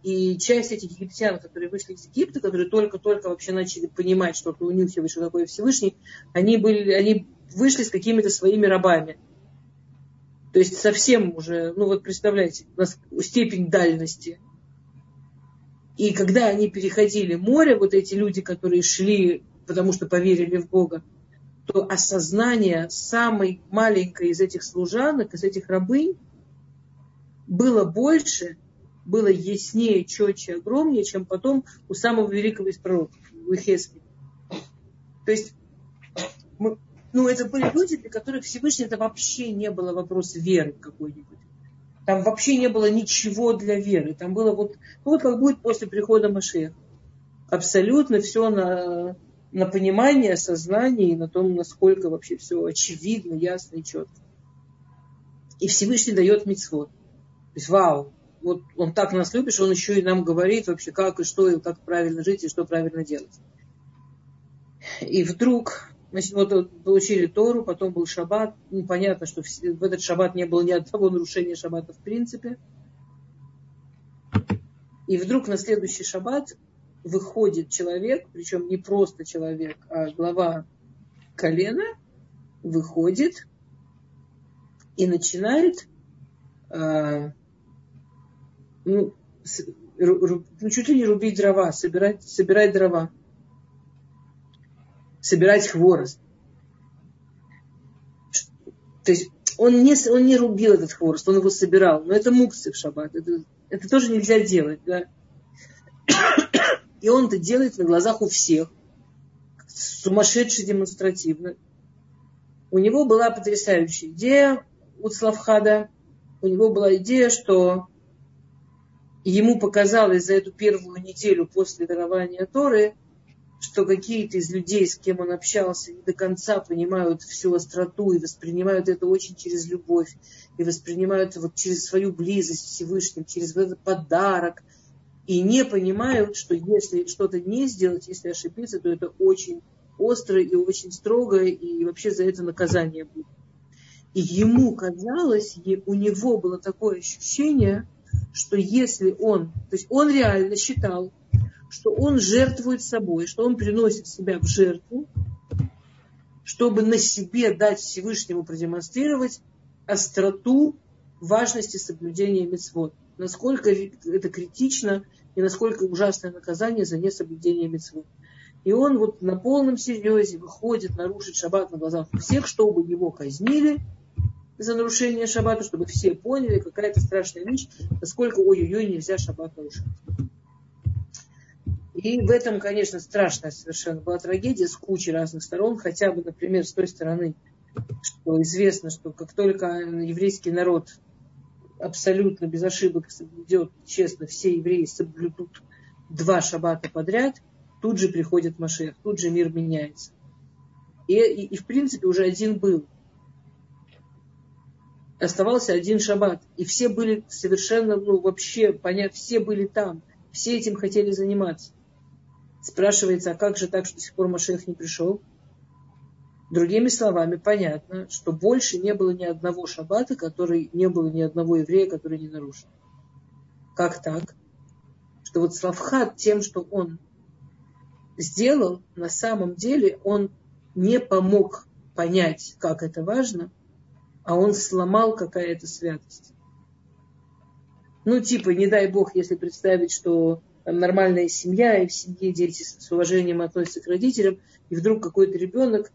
и часть этих египтян, которые вышли из Египта, которые только-только вообще начали понимать, что у них что такое Всевышний, они, были, они вышли с какими-то своими рабами. То есть совсем уже, ну вот представляете, у нас степень дальности. И когда они переходили море, вот эти люди, которые шли, потому что поверили в Бога, то осознание самой маленькой из этих служанок, из этих рабынь, было больше, было яснее, четче, огромнее, чем потом у самого великого из пророков, у Хески. То есть, мы, ну, это были люди, для которых Всевышний это вообще не было вопрос веры какой-нибудь. Там вообще не было ничего для веры. Там было вот, ну, вот как будет после прихода Машеха. Абсолютно все на, на понимание, сознание и на том, насколько вообще все очевидно, ясно и четко. И Всевышний дает мицвод. То есть, вау, вот он так нас любит, что он еще и нам говорит вообще, как и что, и как правильно жить, и что правильно делать. И вдруг, значит, вот получили Тору, потом был шаббат. Ну, понятно, что в этот шаббат не было ни одного нарушения шаббата в принципе. И вдруг на следующий шаббат выходит человек, причем не просто человек, а глава колена, выходит и начинает а, ну, ну, чуть ли не рубить дрова, собирать, собирать дрова, собирать хворост. То есть он не, он не рубил этот хворост, он его собирал. Но это муксы в шаббат. Это, это тоже нельзя делать. Да? И он это делает на глазах у всех. Сумасшедше демонстративно. У него была потрясающая идея у Славхада. У него была идея, что ему показалось за эту первую неделю после дарования Торы, что какие-то из людей, с кем он общался, не до конца понимают всю остроту и воспринимают это очень через любовь, и воспринимают вот через свою близость Всевышним, через этот подарок, и не понимают, что если что-то не сделать, если ошибиться, то это очень остро и очень строго, и вообще за это наказание будет. И ему казалось, у него было такое ощущение, что если он, то есть он реально считал, что он жертвует собой, что он приносит себя в жертву, чтобы на себе дать Всевышнему продемонстрировать остроту важности соблюдения мецвод. Насколько это критично и насколько ужасное наказание за несоблюдение мецвод. И он вот на полном серьезе выходит нарушить шаббат на глазах всех, чтобы его казнили за нарушение шаббата, чтобы все поняли, какая-то страшная вещь, насколько ой-ой-ой нельзя шаббат нарушать. И в этом, конечно, страшная совершенно была трагедия с кучей разных сторон, хотя бы, например, с той стороны, что известно, что как только еврейский народ абсолютно без ошибок соблюдет, честно, все евреи соблюдут два шаббата подряд, тут же приходит Машех, тут же мир меняется. И, и, и в принципе уже один был. Оставался один шаббат. И все были совершенно, ну вообще, понятно, все были там. Все этим хотели заниматься. Спрашивается, а как же так, что до сих пор Машех не пришел? Другими словами, понятно, что больше не было ни одного шаббата, который не было ни одного еврея, который не нарушил. Как так? Что вот Славхат тем, что он сделал, на самом деле он не помог понять, как это важно, а он сломал какая-то святость. Ну, типа, не дай бог, если представить, что нормальная семья, и в семье дети с уважением относятся к родителям, и вдруг какой-то ребенок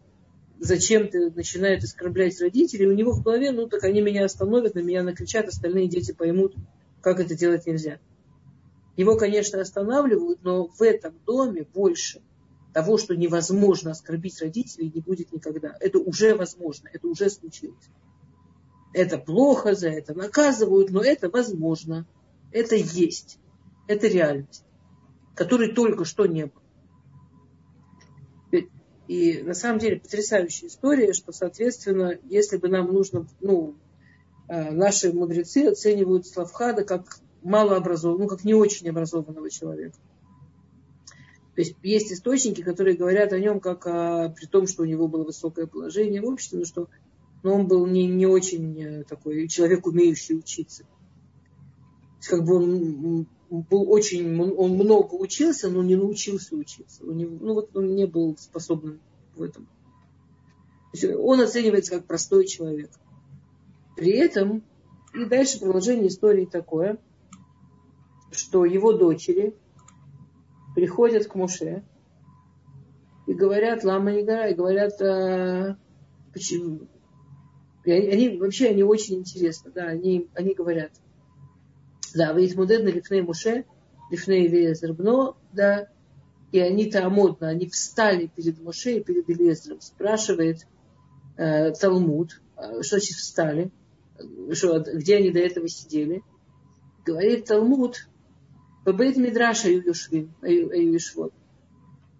зачем-то начинает оскорблять родителей, у него в голове, ну так они меня остановят, на меня накричат, остальные дети поймут, как это делать нельзя. Его, конечно, останавливают, но в этом доме больше того, что невозможно оскорбить родителей, не будет никогда. Это уже возможно, это уже случилось. Это плохо, за это наказывают, но это возможно. Это есть. Это реальность, которой только что не было. И на самом деле потрясающая история, что, соответственно, если бы нам нужно, ну, э, наши мудрецы оценивают Славхада как малообразованного, ну, как не очень образованного человека. То есть есть источники, которые говорят о нем как о, при том, что у него было высокое положение в обществе, но что но он был не, не очень э, такой человек, умеющий учиться. То есть как бы он был очень, он много учился, но не научился учиться. Он не, ну вот он не был способным в этом. он оценивается как простой человек. При этом, и дальше продолжение истории такое, что его дочери приходят к Муше и говорят, лама не гора, и говорят, а, почему? И они, вообще они очень интересны, да, они, они говорят – да, Ваитмудед на Лифней Муше, Лифней Элиезер Бно, да, и они таамодно, они встали перед Муше и перед Элиезером. Спрашивает э, Талмуд, э, что значит встали, что, где они до этого сидели. Говорит Талмуд, Бабейт Мидраша Юшвим, Юшвот,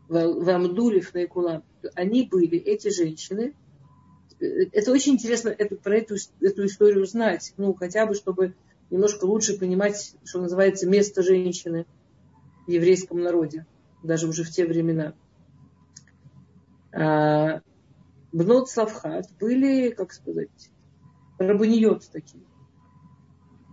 Вамдулев на Икулам. Они были, эти женщины, это очень интересно это, про эту, эту историю знать, ну, хотя бы, чтобы немножко лучше понимать, что называется, место женщины в еврейском народе, даже уже в те времена. А, Бнот Савхат были, как сказать, рабыниот такие.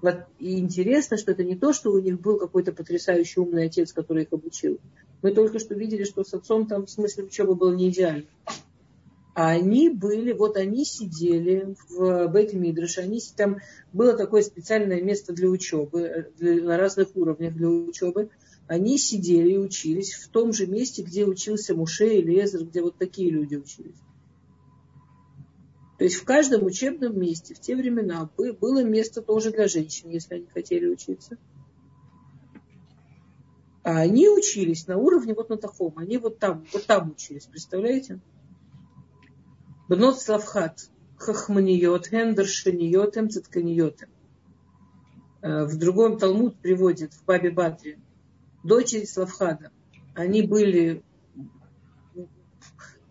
Вот, и интересно, что это не то, что у них был какой-то потрясающий умный отец, который их обучил. Мы только что видели, что с отцом там в смысле учебы был не идеально. А они были, вот они сидели в Бет Мидриш, они там было такое специальное место для учебы, для, на разных уровнях для учебы. Они сидели и учились в том же месте, где учился Муше или Эзер, где вот такие люди учились. То есть в каждом учебном месте в те времена было место тоже для женщин, если они хотели учиться. А они учились на уровне вот на таком. Они вот там, вот там учились, представляете? Бнот Славхат, Хахманиот, Хендершаниотем, Цитканиотем. Э, в другом Талмуд приводит в Бабе Батре дочери Славхада. Они были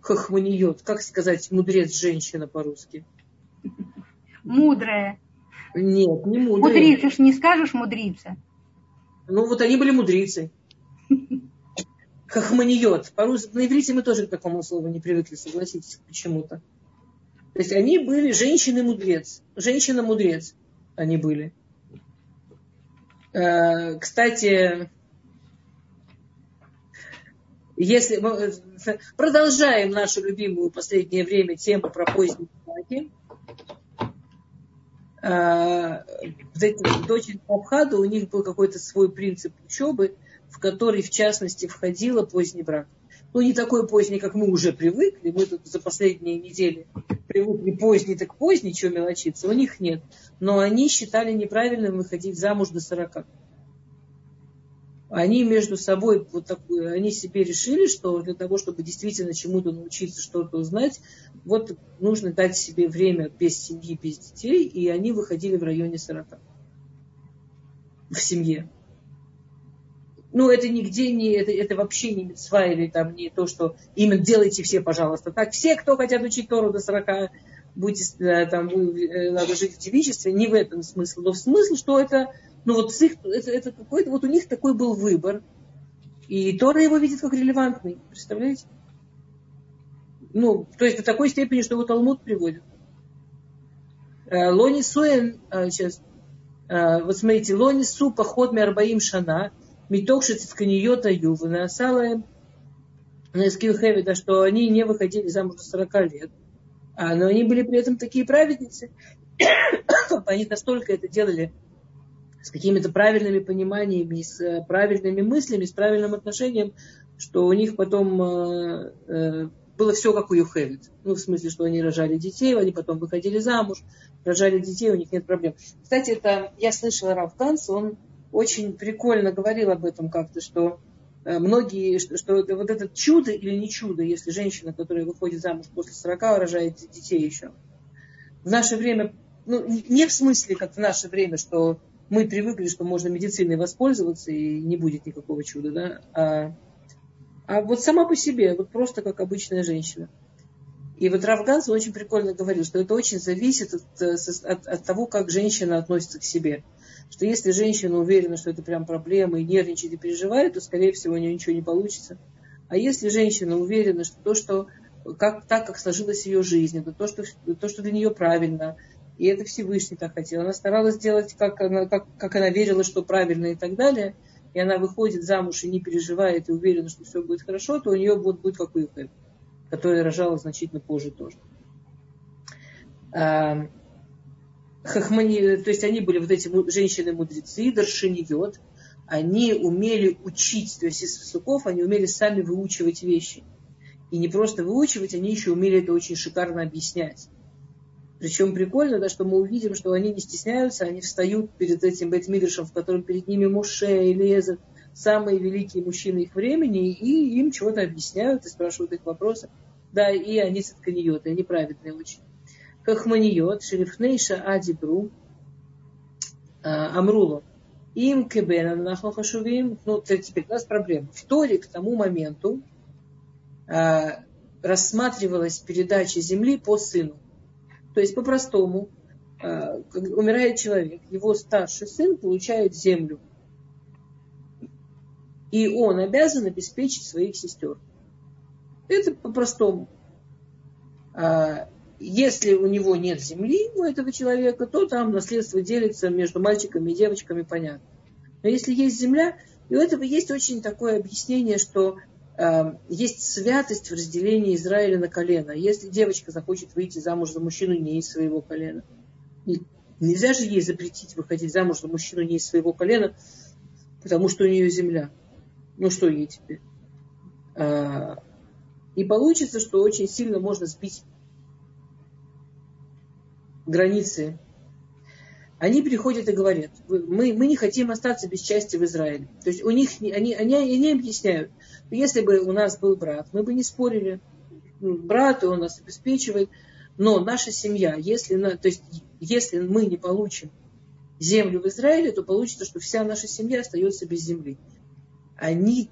хахманиот, как сказать, мудрец женщина по-русски? Мудрая. Нет, не мудрая. Мудрица ж не скажешь мудрица. Ну вот они были мудрицы. хахманиот. По-русски, на иврите мы тоже к такому слову не привыкли, согласитесь, почему-то. То есть они были женщины-мудрец. Женщина-мудрец они были. Э, кстати, Если мы э, продолжаем нашу любимую в последнее время тему про поздние браки, а, дочери Абхада, у них был какой-то свой принцип учебы, в который, в частности, входила поздний брак. Ну, не такой поздний, как мы уже привыкли. Мы тут за последние недели привыкли поздний, так поздний, что мелочиться. У них нет. Но они считали неправильным выходить замуж до 40 они между собой вот такую, они себе решили, что для того, чтобы действительно чему-то научиться, что-то узнать, вот нужно дать себе время без семьи, без детей, и они выходили в районе 40 в семье. Ну, это нигде не, это, это вообще не мецва или там не то, что именно делайте все, пожалуйста. Так, все, кто хотят учить Тору до 40, будете, э, там, э, надо жить в девичестве, не в этом смысл, но в смысл, что это ну вот с их, это, это какой-то, вот у них такой был выбор. И Тора его видит как релевантный. Представляете? Ну, то есть до такой степени, что его Талмуд приводит. Э, לא נישאו הן, сейчас, вот смотрите, לא נישאו פחות ארבעים שנה, מתוך שצדקניות היו, נעשה להם, да, что они не выходили замуж до 40 лет. А, но они были при этом такие праведницы. они настолько это делали с какими-то правильными пониманиями, с э, правильными мыслями, с правильным отношением, что у них потом э, э, было все как у Юхевит. Ну, в смысле, что они рожали детей, они потом выходили замуж, рожали детей, у них нет проблем. Кстати, это я слышала Раф Ганс, он очень прикольно говорил об этом как-то, что многие, что, что вот это чудо или не чудо, если женщина, которая выходит замуж после 40, рожает детей еще. В наше время, ну, не в смысле, как в наше время, что мы привыкли, что можно медициной воспользоваться и не будет никакого чуда, да, а, а вот сама по себе, вот просто как обычная женщина. И вот Равганс очень прикольно говорил, что это очень зависит от, от, от того, как женщина относится к себе. Что если женщина уверена, что это прям проблема и нервничает и переживает, то, скорее всего, у нее ничего не получится. А если женщина уверена, что то, что как, так, как сложилась ее жизнь, это то, что, то, что для нее правильно, и это Всевышний так хотел. Она старалась сделать, как она, как, как она верила, что правильно и так далее. И она выходит замуж и не переживает, и уверена, что все будет хорошо, то у нее вот будет как у которая рожала значительно позже тоже. Хахмани, то есть они были вот эти женщины-мудрецы, даршиниот, они умели учить, то есть из суков они умели сами выучивать вещи. И не просто выучивать, они еще умели это очень шикарно объяснять. Причем прикольно, да, что мы увидим, что они не стесняются, они встают перед этим Бетмидришем, в котором перед ними Муше и Лезер, самые великие мужчины их времени, и им чего-то объясняют и спрашивают их вопросы. Да, и они сатканиот, и они праведные очень. Хахманиот, Шерифнейша Адибру, а, Амрулу. Им кебена нахохашувим. Ну, теперь у нас проблема. В Торе к тому моменту а, рассматривалась передача земли по сыну. То есть по-простому, э, умирает человек, его старший сын получает землю. И он обязан обеспечить своих сестер. Это по-простому. А, если у него нет земли, у этого человека, то там наследство делится между мальчиками и девочками, понятно. Но если есть земля, и у этого есть очень такое объяснение, что Эм, есть святость в разделении Израиля на колено. Если девочка захочет выйти замуж за мужчину не из своего колена, нельзя же ей запретить выходить замуж за мужчину не из своего колена, потому что у нее земля. Ну что ей теперь? А, и получится, что очень сильно можно сбить границы. Они приходят и говорят, мы, мы не хотим остаться без части в Израиле. То есть у них, они, они, они объясняют, если бы у нас был брат, мы бы не спорили. Брат, он нас обеспечивает. Но наша семья, если, то есть, если мы не получим землю в Израиле, то получится, что вся наша семья остается без земли. Они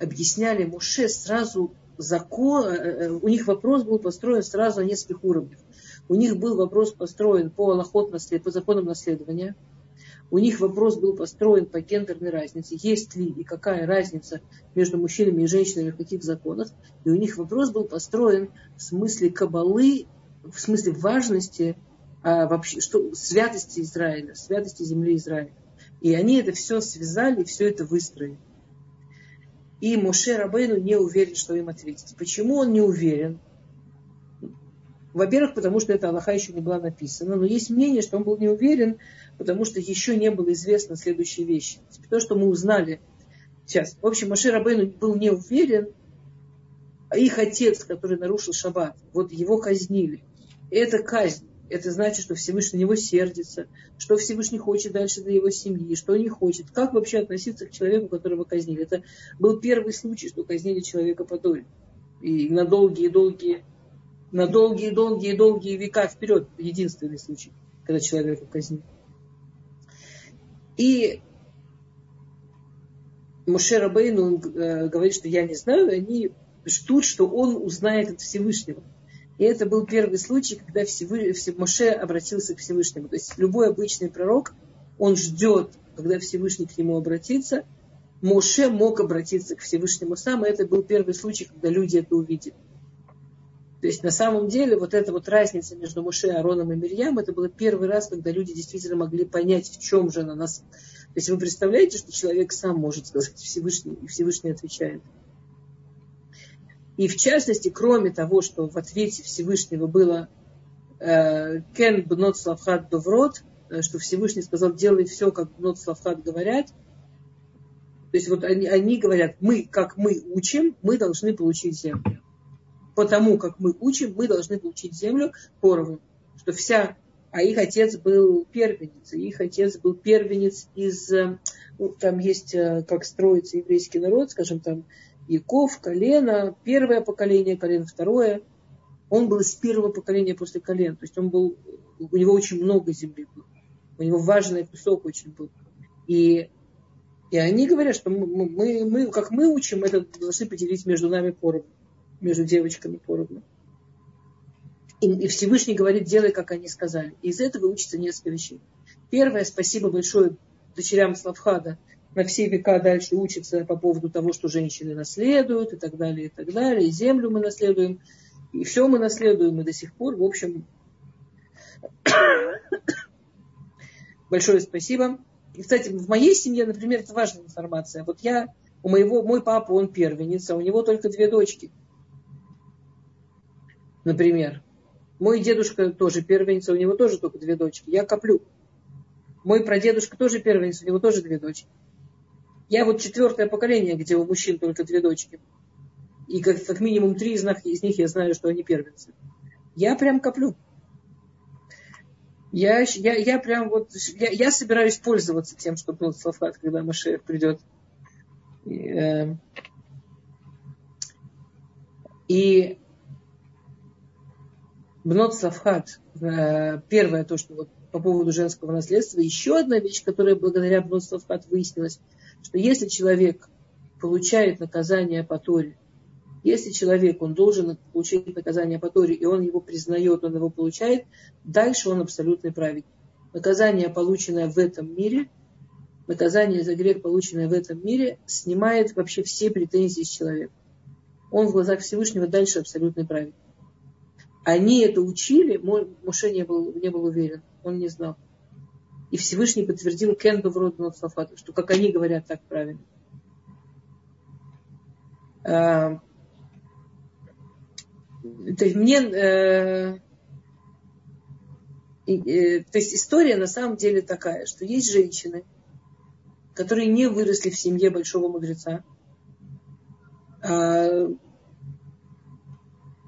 объясняли Муше сразу закон, э, э, у них вопрос был построен сразу на нескольких уровнях. У них был вопрос построен по, аллахот, по законам наследования – у них вопрос был построен по гендерной разнице. Есть ли и какая разница между мужчинами и женщинами в каких законах. И у них вопрос был построен в смысле кабалы, в смысле важности а, вообще, что, святости Израиля, святости земли Израиля. И они это все связали, все это выстроили. И Моше Рабейну не уверен, что им ответить. Почему он не уверен? Во-первых, потому что эта Аллаха еще не была написана, но есть мнение, что он был не уверен, потому что еще не было известно следующие вещи. То, что мы узнали сейчас. В общем, Моше Рабейну был не уверен, а их отец, который нарушил шаббат, вот его казнили. И это казнь. Это значит, что Всевышний на него сердится, что Всевышний хочет дальше для его семьи, что не хочет. Как вообще относиться к человеку, которого казнили? Это был первый случай, что казнили человека по доле. И на долгие-долгие на долгие-долгие-долгие века вперед. Единственный случай, когда человека казнили. И Муше Рабейну э, говорит, что я не знаю, они ждут, что он узнает от Всевышнего. И это был первый случай, когда Всевышний, Моше обратился к Всевышнему. То есть любой обычный пророк, он ждет, когда Всевышний к нему обратится. Моше мог обратиться к Всевышнему сам, и это был первый случай, когда люди это увидели. То есть на самом деле вот эта вот разница между Моше, Ароном и Мирьям, это было первый раз, когда люди действительно могли понять, в чем же она нас... То есть вы представляете, что человек сам может сказать Всевышний, и Всевышний отвечает. И в частности, кроме того, что в ответе Всевышнего было э, Кен бнот славхат доврот, э, что Всевышний сказал, делай все, как бнот славхат говорят. То есть вот они, они говорят, мы, как мы учим, мы должны получить землю потому как мы учим, мы должны получить землю поровну. Что вся, а их отец был первенец, и их отец был первенец из, э, ну, там есть, э, как строится еврейский народ, скажем, там Яков, колено, первое поколение, колено второе. Он был из первого поколения после колен. То есть он был, у него очень много земли было. У него важный кусок очень был. И, и они говорят, что мы, мы, мы, как мы учим, это должны поделить между нами поровну между девочками поровну. И, и Всевышний говорит, делай, как они сказали. И из этого учится несколько вещей. Первое, спасибо большое дочерям Славхада. На все века дальше учится по поводу того, что женщины наследуют и так далее, и так далее. И землю мы наследуем, и все мы наследуем, и до сих пор. В общем, большое спасибо. И, кстати, в моей семье, например, это важная информация. Вот я, у моего, мой папа, он первенец, а у него только две дочки – например. Мой дедушка тоже первенец, у него тоже только две дочки. Я коплю. Мой прадедушка тоже первенец, у него тоже две дочки. Я вот четвертое поколение, где у мужчин только две дочки. И как, как минимум три из них, из них я знаю, что они первенцы. Я прям коплю. Я, я, я прям вот, я, я собираюсь пользоваться тем, что был Славхат, когда Машеев придет. И, э, и Бнот Савхат, э, первое то, что вот по поводу женского наследства, еще одна вещь, которая благодаря Бнот Савхат выяснилась, что если человек получает наказание по Торе, если человек, он должен получить наказание по Торе, и он его признает, он его получает, дальше он абсолютный праведник. Наказание, полученное в этом мире, наказание за грех, полученное в этом мире, снимает вообще все претензии с человека. Он в глазах Всевышнего дальше абсолютный праведник. Они это учили, Моше не был, не был уверен, он не знал. И Всевышний подтвердил Кенду в роду Нацлафата, что как они говорят, так правильно. А, то есть мне, э, э, то есть история на самом деле такая, что есть женщины, которые не выросли в семье большого мудреца, а,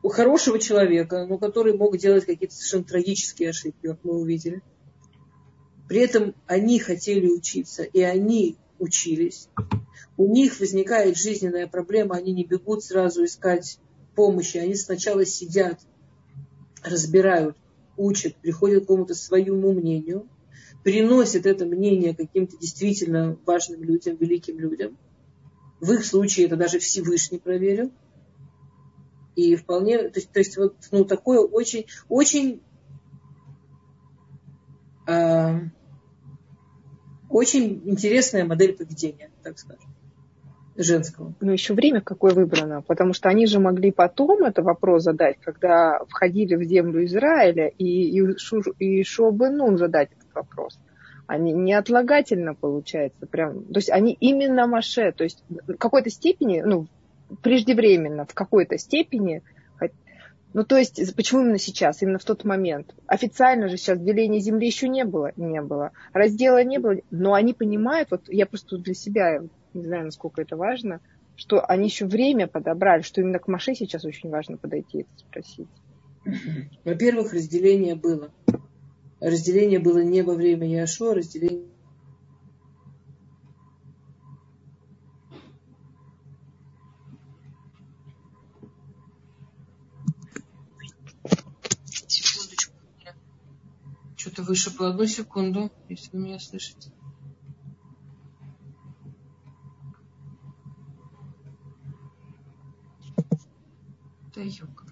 у хорошего человека, но который мог делать какие-то совершенно трагические ошибки, как мы увидели. При этом они хотели учиться, и они учились. У них возникает жизненная проблема, они не бегут сразу искать помощи, они сначала сидят, разбирают, учат, приходят к какому-то своему мнению, приносят это мнение каким-то действительно важным людям, великим людям. В их случае это даже Всевышний проверил – и вполне, то есть, то есть вот, ну, такое очень, очень, э, очень интересная модель поведения, так скажем женского. Но еще время какое выбрано, потому что они же могли потом это вопрос задать, когда входили в землю Израиля, и, и, и Шобенун задать этот вопрос. они неотлагательно получается прям, то есть они именно Маше, то есть в какой-то степени, ну, преждевременно, в какой-то степени, ну, то есть, почему именно сейчас, именно в тот момент? Официально же сейчас деления земли еще не было, не было. Раздела не было, но они понимают, вот я просто для себя, не знаю, насколько это важно, что они еще время подобрали, что именно к Маше сейчас очень важно подойти и спросить. Во-первых, разделение было. Разделение было не во время Яшо, разделение Секундочку. Что-то вышибло. Одну секунду, если вы меня слышите. Да ёк.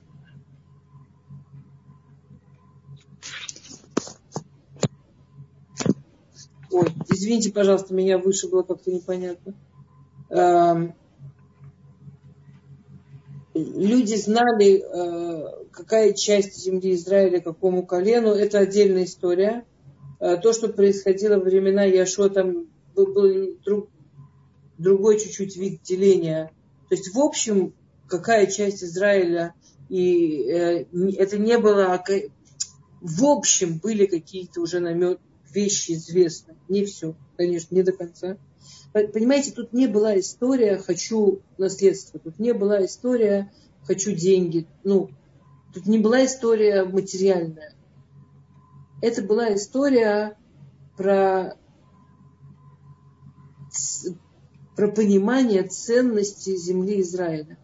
Ой, извините, пожалуйста, меня вышибло как-то непонятно. Люди знали, э, какая часть земли Израиля какому колену. Это отдельная история. Э, то, что происходило во времена Яшо, там был друг, другой чуть-чуть вид деления. То есть, в общем, какая часть Израиля, и э, это не было, а в общем, были какие-то уже намеки, вещи известны. Не все, конечно, не до конца. Понимаете, тут не была история «хочу наследство», тут не была история «хочу деньги». Ну, тут не была история материальная. Это была история про, про понимание ценности земли Израиля,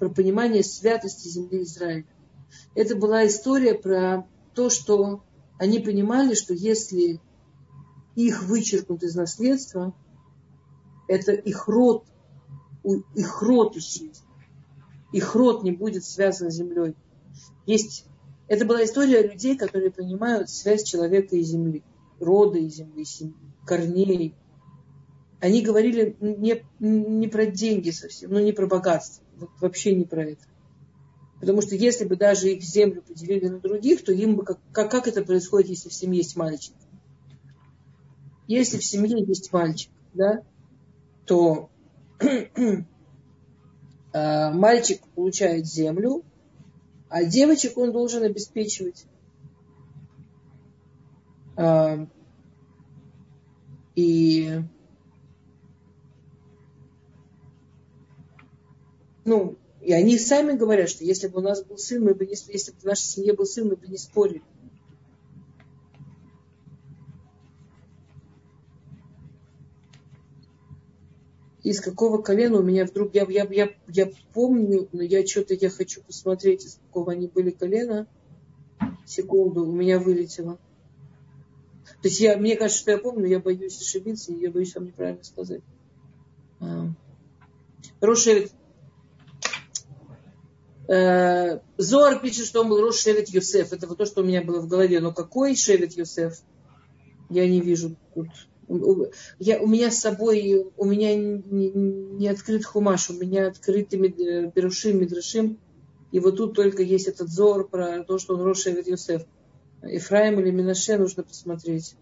про понимание святости земли Израиля. Это была история про то, что они понимали, что если их вычеркнут из наследства, это их род, их род исчезнет. Их род не будет связан с землей. Есть, это была история людей, которые понимают связь человека и земли, рода и земли, семьи, корней. Они говорили не, не про деньги совсем, ну не про богатство, вообще не про это. Потому что если бы даже их землю поделили на других, то им бы как, как, как это происходит, если в семье есть мальчик? Если в семье есть мальчик, да, то э, мальчик получает землю, а девочек он должен обеспечивать. Э, и ну, и они сами говорят, что если бы у нас был сын, мы бы не, если бы в нашей семье был сын, мы бы не спорили. Из какого колена у меня вдруг, я, я, я, я помню, но я что-то я хочу посмотреть, из какого они были колена. Секунду, у меня вылетело. То есть я, мне кажется, что я помню, я боюсь ошибиться, я боюсь вам неправильно сказать. А. Рошель Э, Зор пишет, что он был Рош Шевет Юсеф. Это вот то, что у меня было в голове. Но какой Шевет Юсеф? Я не вижу тут. Я, у меня с собой, у меня не, не открыт хумаш, у меня открыты Берушим, Мидрашим. И вот тут только есть этот зор про то, что он Рош Шевет Юсеф. Ифраим или Минаше нужно посмотреть.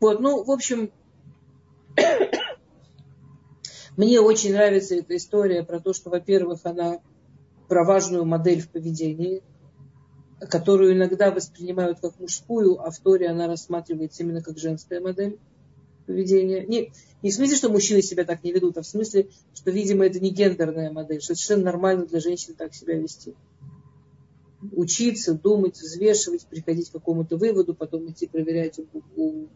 Вот, ну, в общем, мне очень нравится эта история про то, что, во-первых, она про важную модель в поведении, которую иногда воспринимают как мужскую, а в Торе она рассматривается именно как женская модель поведения. Не, не в смысле, что мужчины себя так не ведут, а в смысле, что, видимо, это не гендерная модель, что совершенно нормально для женщин так себя вести. Учиться, думать, взвешивать, приходить к какому-то выводу, потом идти проверять у, у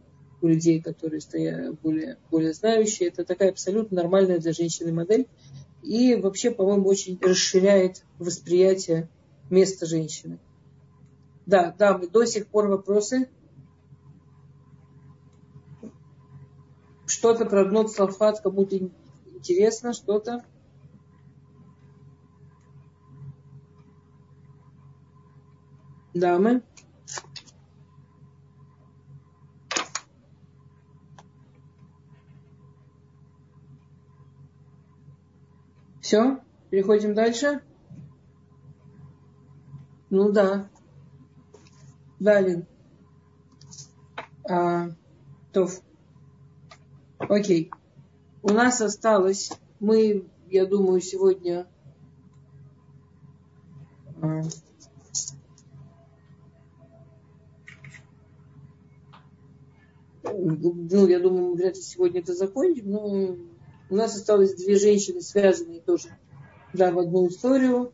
у людей, которые стоят более, более знающие. Это такая абсолютно нормальная для женщины модель. И вообще, по-моему, очень расширяет восприятие места женщины. Да, да, до сих пор вопросы. Что-то про Бнот Салфат кому-то интересно, что-то. Дамы. Все? Переходим дальше? Ну да. Далее. А, то, окей. У нас осталось, мы, я думаю, сегодня а, ну, я думаю, мы вряд ли сегодня это закончим, но у нас осталось две женщины, связанные тоже, да, в одну историю.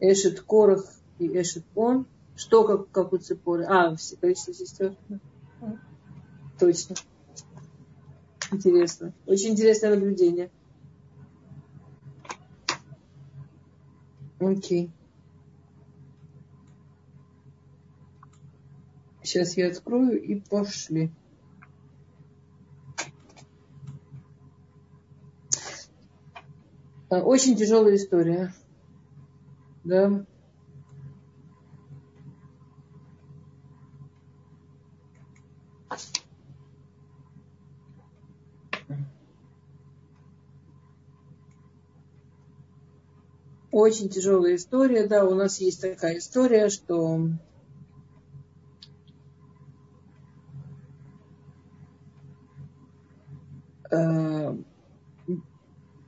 Эшет Корах и Эшет Он. Что как, как у Цепоры? А, все количество сестер. Точно. Интересно. Очень интересное наблюдение. Окей. Сейчас я открою и пошли. А, очень тяжелая история. Да. Очень тяжелая история, да, у нас есть такая история, что э,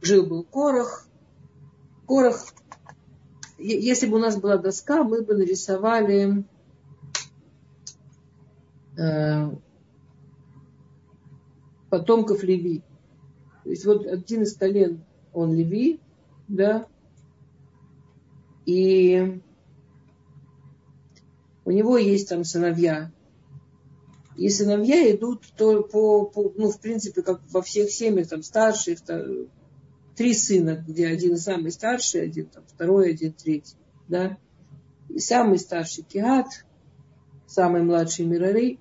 жил-был Корох. Корох, если бы у нас была доска, мы бы нарисовали э, потомков Леви. То есть вот один из колен, он Леви, да, и у него есть там сыновья. И сыновья идут то по, по ну, в принципе, как во всех семьях, там, старших, там, три сына, где один самый старший, один там, второй, один третий, да. И самый старший Киат, самый младший Мирари.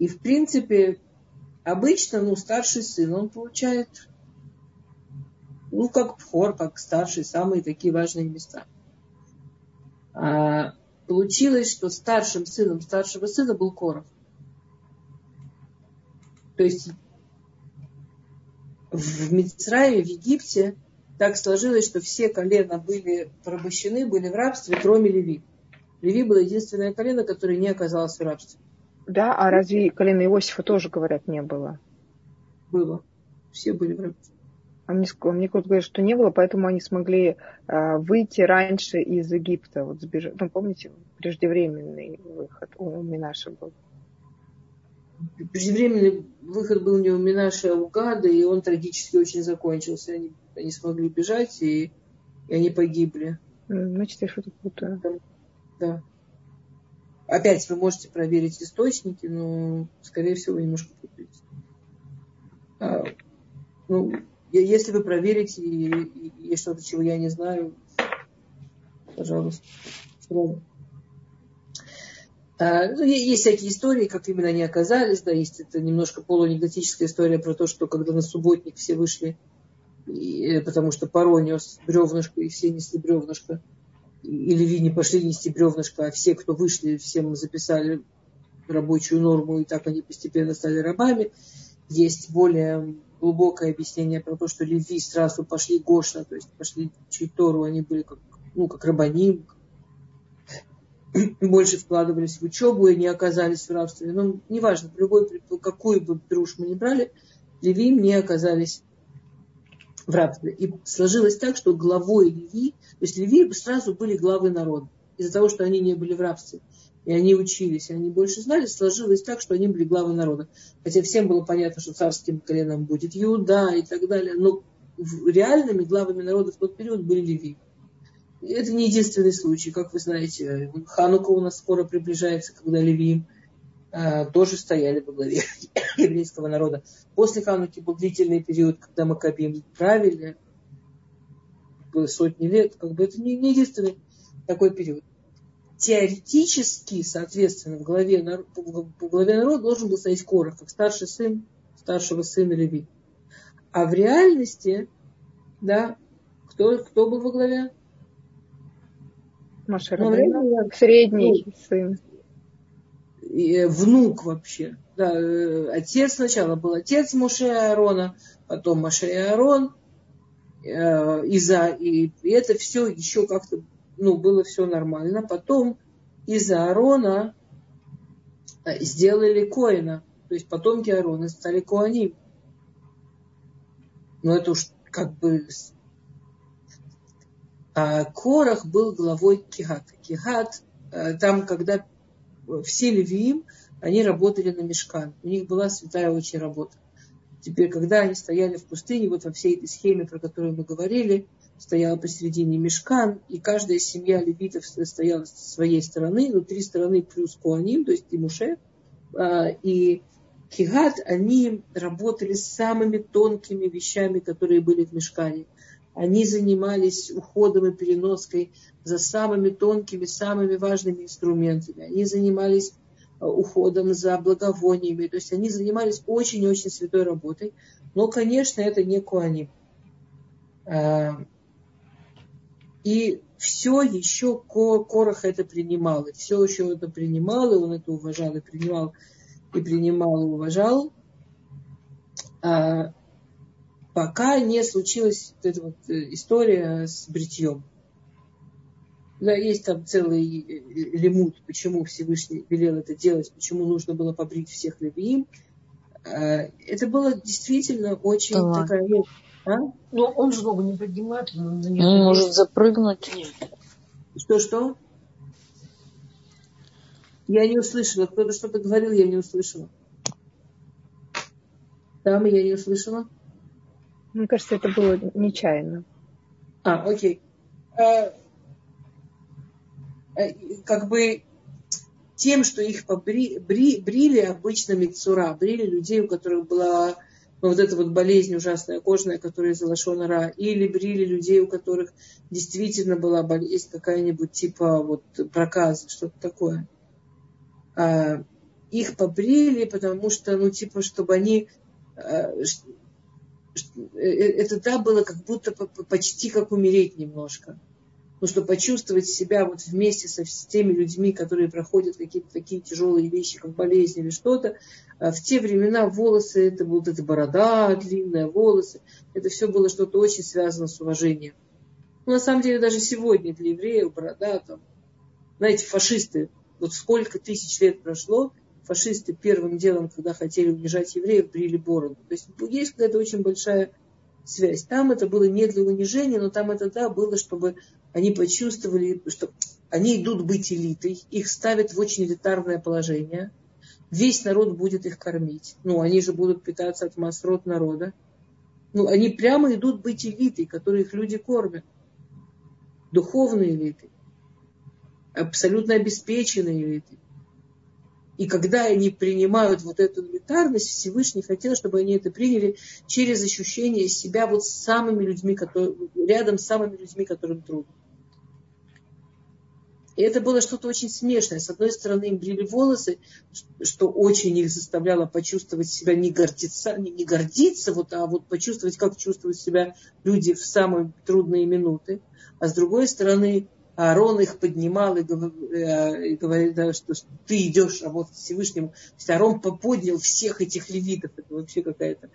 И, в принципе, обычно, ну, старший сын, он получает ну, как вхор, как старший, самые такие важные места. А, получилось, что старшим сыном старшего сына был Коров. То есть в Мицрае, в Египте так сложилось, что все колена были порабощены, были в рабстве, кроме Леви. Леви было единственное колено, которое не оказалось в рабстве. Да, а разве колено Иосифа тоже, говорят, не было? Было. Все были в рабстве. А мне, мне кто-то говорит, что не было, поэтому они смогли э, выйти раньше из Египта, вот сбежать. Ну, помните, преждевременный выход у Минаша был. Преждевременный выход был не у Минаша, а у Гада, и он трагически очень закончился. Они, они смогли бежать, и, и они погибли. Значит, я что-то путаю. Да. да. Опять вы можете проверить источники, но, скорее всего, вы немножко путаете. А, ну, если вы проверите и, и, и что-то, чего я не знаю, пожалуйста. А, ну, есть всякие истории, как именно они оказались, да, есть это немножко полуанекдотическая история про то, что когда на субботник все вышли, и, э, потому что порой нес бревнышко, и все несли бревнышко, или ви не пошли нести бревнышко, а все, кто вышли, всем записали рабочую норму, и так они постепенно стали рабами. Есть более глубокое объяснение про то, что Леви сразу пошли Гошна, то есть пошли чуть они были как, ну, как рабаним, больше вкладывались в учебу и не оказались в рабстве. Ну, неважно, любой, какую бы пируш мы ни брали, Леви не оказались в рабстве. И сложилось так, что главой Леви, то есть Леви сразу были главы народа, из-за того, что они не были в рабстве и они учились, и они больше знали, сложилось так, что они были главой народа. Хотя всем было понятно, что царским коленом будет Иуда и так далее, но реальными главами народа в тот период были Леви. Это не единственный случай, как вы знаете. Ханука у нас скоро приближается, когда Леви тоже стояли во главе еврейского народа. После Хануки был длительный период, когда Макабим правили, было сотни лет, как бы это не, не единственный такой период теоретически, соответственно, в главе, в главе народа должен был стоять Корах, как старший сын старшего сына Леви. А в реальности, да, кто, кто был во главе? Маша ну, средний ну, сын. И, внук вообще. Да, э, отец сначала был отец Моше Аарона, потом Моше и Аарон, э, Иза, и, и это все еще как-то ну, было все нормально. Потом из Аарона э, сделали Коина. То есть потомки Аарона стали Коаним. Но это уж как бы... А Корах был главой Кихата. Кихат, э, там, когда все левиим, они работали на мешкан. У них была святая очень работа. Теперь, когда они стояли в пустыне, вот во всей этой схеме, про которую мы говорили, стояла посередине мешкан, и каждая семья левитов стояла с своей стороны, ну, три стороны плюс Куаним, то есть и а, и Хигат, они работали с самыми тонкими вещами, которые были в мешкане. Они занимались уходом и переноской за самыми тонкими, самыми важными инструментами. Они занимались Э, уходом за благовониями. То есть они занимались очень-очень святой работой. Но, конечно, это не Куаним. Э, и все еще Корох это принимал. И все еще это принимал, и он это уважал, и принимал, и принимал, и уважал. Пока не случилась вот эта вот э, история с бритьем. Да, есть там целый э, лимут, почему Всевышний велел это делать, почему нужно было побрить всех. А, это было действительно очень да такая... Ну, а? Но он же ногу не поднимает. Он не ну, может запрыгнуть. Что-что? Я не услышала. Кто-то что-то говорил, я не услышала. Там я не услышала. Мне кажется, это было нечаянно. А, окей. А, как бы тем, что их побри, бри, брили обычно мецура, брили людей, у которых была ну, вот эта вот болезнь ужасная кожная, которая из лошонара, или брили людей, у которых действительно была болезнь какая-нибудь типа вот проказа, что-то такое. А, их побрили, потому что, ну, типа, чтобы они это да было как будто почти как умереть немножко ну, чтобы почувствовать себя вот вместе со, с теми людьми, которые проходят какие-то такие тяжелые вещи, как болезнь или что-то. А в те времена волосы, это вот эта борода длинная, волосы, это все было что-то очень связано с уважением. Ну, на самом деле, даже сегодня для евреев борода, там, знаете, фашисты, вот сколько тысяч лет прошло, фашисты первым делом, когда хотели унижать евреев, брили бороду. То есть есть какая-то очень большая связь. Там это было не для унижения, но там это, да, было, чтобы они почувствовали, что они идут быть элитой, их ставят в очень элитарное положение, весь народ будет их кормить. Ну, они же будут питаться от масрот народа. Ну, они прямо идут быть элитой, которую их люди кормят. Духовной элитой. Абсолютно обеспеченной элитой. И когда они принимают вот эту элитарность, Всевышний хотел, чтобы они это приняли через ощущение себя вот с самыми людьми, которые, рядом с самыми людьми, которым трудно. И это было что-то очень смешное. С одной стороны, им брили волосы, что очень их заставляло почувствовать себя не гордиться, не, не гордиться, вот, а вот почувствовать, как чувствуют себя люди в самые трудные минуты. А с другой стороны, Аарон их поднимал и, э, и говорит, да, что, ты идешь работать Всевышнему. То есть Аарон поднял всех этих левитов. Это вообще какая-то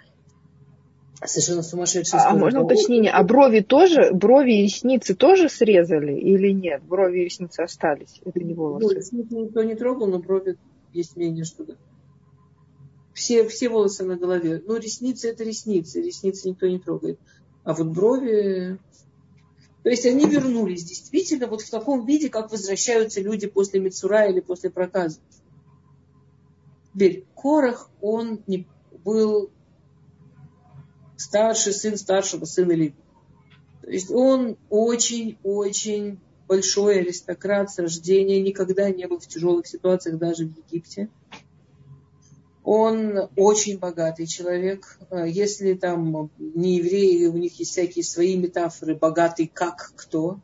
Совершенно сумасшедшая А, а можно уточнение? А брови тоже, брови и ресницы тоже срезали или нет? Брови и ресницы остались? Это не волосы. Ну, ресницы никто не трогал, но брови есть мнение, что да. Все, все волосы на голове. Ну, ресницы это ресницы. Ресницы никто не трогает. А вот брови... То есть они вернулись действительно вот в таком виде, как возвращаются люди после Мицура или после проказа. Теперь Корах, он не был старший сын старшего сына Леви. То есть он очень-очень большой аристократ с рождения, никогда не был в тяжелых ситуациях даже в Египте. Он очень богатый человек. Если там не евреи, у них есть всякие свои метафоры, богатый как кто.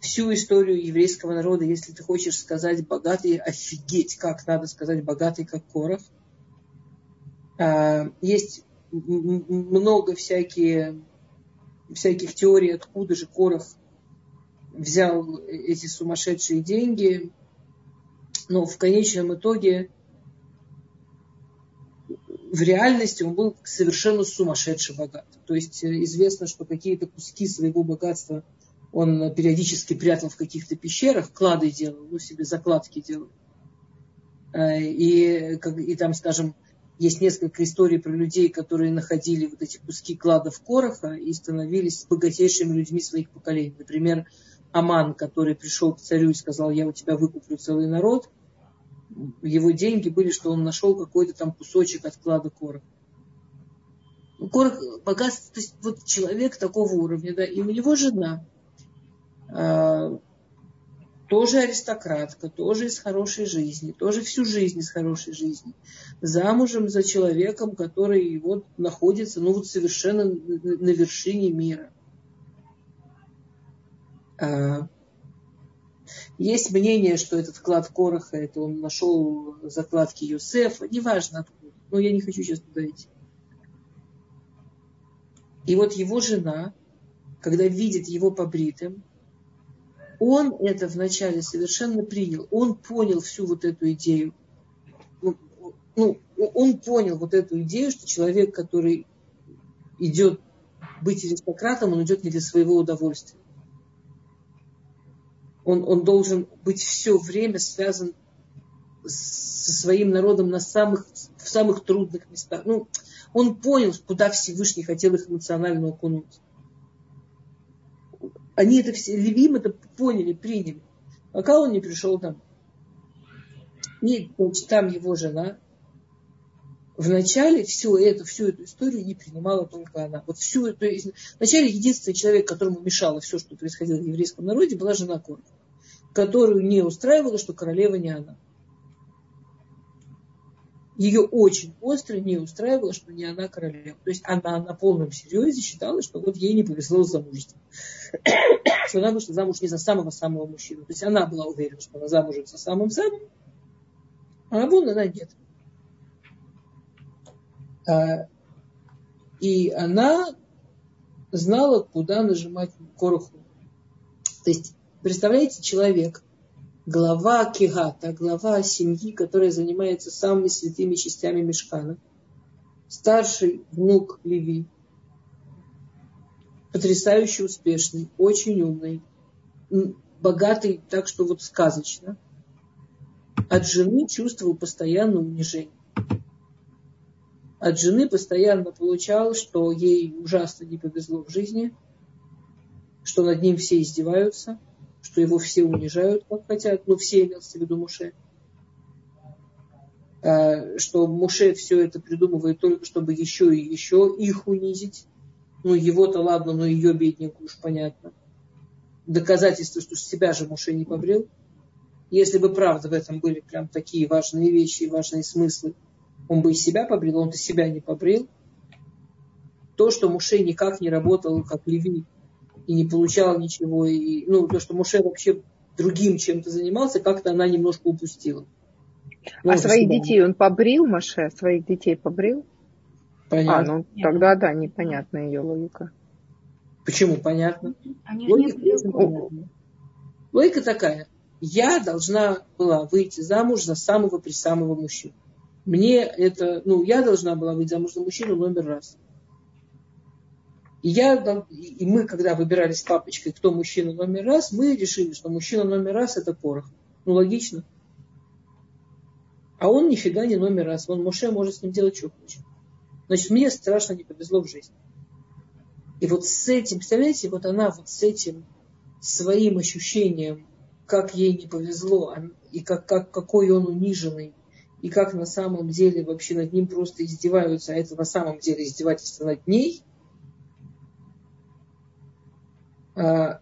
Всю историю еврейского народа, если ты хочешь сказать богатый, офигеть, как надо сказать богатый как Корах. А, есть много всякие, всяких теорий, откуда же Корах взял эти сумасшедшие деньги. Но в конечном итоге в реальности он был совершенно сумасшедший богат. То есть э, известно, что какие-то куски своего богатства он периодически прятал в каких-то пещерах, клады делал, ну, себе закладки делал. Э, и, и там, скажем, есть несколько историй про людей, которые находили вот эти куски кладов Короха и становились богатейшими людьми своих поколений. Например, Аман, который пришел к царю и сказал, я у тебя выкуплю целый народ. Его деньги были, что он нашел какой-то там кусочек от клада Короха. Ну, Корох богатство, то есть вот человек такого уровня, да, и у него жена, э, тоже аристократка, тоже из хорошей жизни, тоже всю жизнь из хорошей жизни, замужем за человеком, который вот находится, ну вот совершенно на вершине мира. А, есть мнение, что этот клад Короха, это он нашел закладки Юсефа, неважно откуда, но я не хочу сейчас туда идти. И вот его жена, когда видит его побритым, он это вначале совершенно принял. Он понял всю вот эту идею. Ну, ну, он понял вот эту идею, что человек, который идет быть аристократом, он идет не для своего удовольствия. Он, он должен быть все время связан со своим народом на самых, в самых трудных местах. Ну, он понял, куда Всевышний хотел их эмоционально окунуть. Они это все, Левим это поняли, приняли. Пока он не пришел там. И там его жена. Вначале всю эту, всю эту историю не принимала только она. Вот всю эту... Вначале единственный человек, которому мешало все, что происходило в еврейском народе, была жена Корха, которую не устраивало, что королева не она ее очень остро не устраивало, что не она королева. То есть она на полном серьезе считала, что вот ей не повезло с замужеством. что она вышла замуж не за самого-самого мужчину. То есть она была уверена, что она замужем за самым-самым, а вон она нет. А, и она знала, куда нажимать короху. То есть, представляете, человек, глава Кигата, глава семьи, которая занимается самыми святыми частями Мешкана, старший внук Леви, потрясающе успешный, очень умный, богатый, так что вот сказочно. От жены чувствовал постоянное унижение. От жены постоянно получал, что ей ужасно не повезло в жизни, что над ним все издеваются – что его все унижают, как хотят, ну все имелся в виду Муше, а, что Муше все это придумывает только, чтобы еще и еще их унизить. Ну, его-то ладно, но ее бедненькую уж понятно. Доказательство, что себя же Муше не побрил. Если бы правда в этом были прям такие важные вещи и важные смыслы, он бы и себя побрил, он-то себя не побрил. То, что Муше никак не работал, как Леви, и не получала ничего. И, ну, то, что Муше вообще другим чем-то занимался, как-то она немножко упустила. Ну, а своих себя. детей он побрил, Маше? Своих детей побрил? Понятно. А, ну тогда да, непонятна ее логика. Почему? Понятно. логика, не логика такая. Я должна была выйти замуж за самого при самого мужчину. Мне это, ну, я должна была выйти замуж за мужчину номер раз. И, я, и мы, когда выбирали с папочкой, кто мужчина номер раз, мы решили, что мужчина номер раз это порох. Ну, логично. А он нифига не номер раз. Он Моше может с ним делать, что хочет. Значит, мне страшно не повезло в жизни. И вот с этим, представляете, вот она вот с этим своим ощущением, как ей не повезло, а, и как, как, какой он униженный, и как на самом деле вообще над ним просто издеваются, а это на самом деле издевательство над ней – а,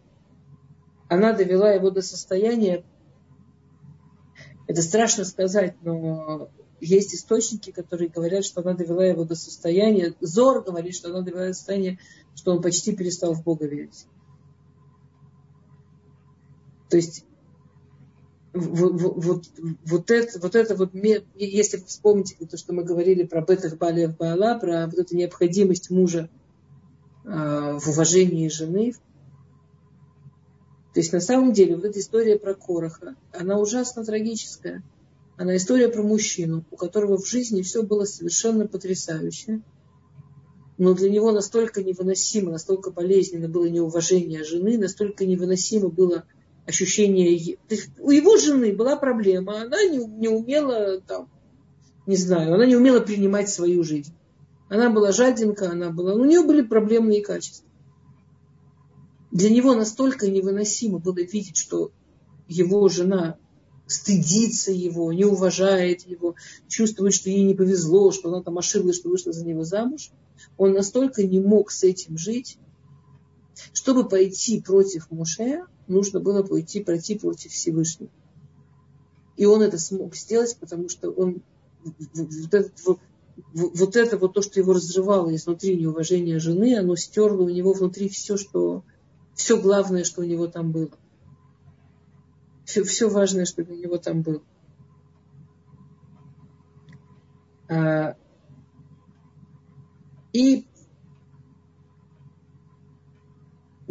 она довела его до состояния, это страшно сказать, но есть источники, которые говорят, что она довела его до состояния, Зор говорит, что она довела до состояния, что он почти перестал в Бога верить. То есть вот, вот, вот, это, вот это вот, если вспомните то, что мы говорили про бетах Балиев Баала, про вот эту необходимость мужа э, в уважении жены, то есть на самом деле вот эта история про Короха, она ужасно трагическая. Она история про мужчину, у которого в жизни все было совершенно потрясающе. Но для него настолько невыносимо, настолько болезненно было неуважение жены, настолько невыносимо было ощущение... У его жены была проблема, она не, не умела там, не знаю, она не умела принимать свою жизнь. Она была жадинка, она была... У нее были проблемные качества. Для него настолько невыносимо было видеть, что его жена стыдится его, не уважает его, чувствует, что ей не повезло, что она там ошиблась, что вышла за него замуж. Он настолько не мог с этим жить, чтобы пойти против Муше, нужно было пойти, пройти против Всевышнего. И он это смог сделать, потому что он вот, этот, вот, вот это вот то, что его разрывало изнутри неуважение жены, оно стерло у него внутри все, что все главное, что у него там было. Все, все важное, что у него там было. А, и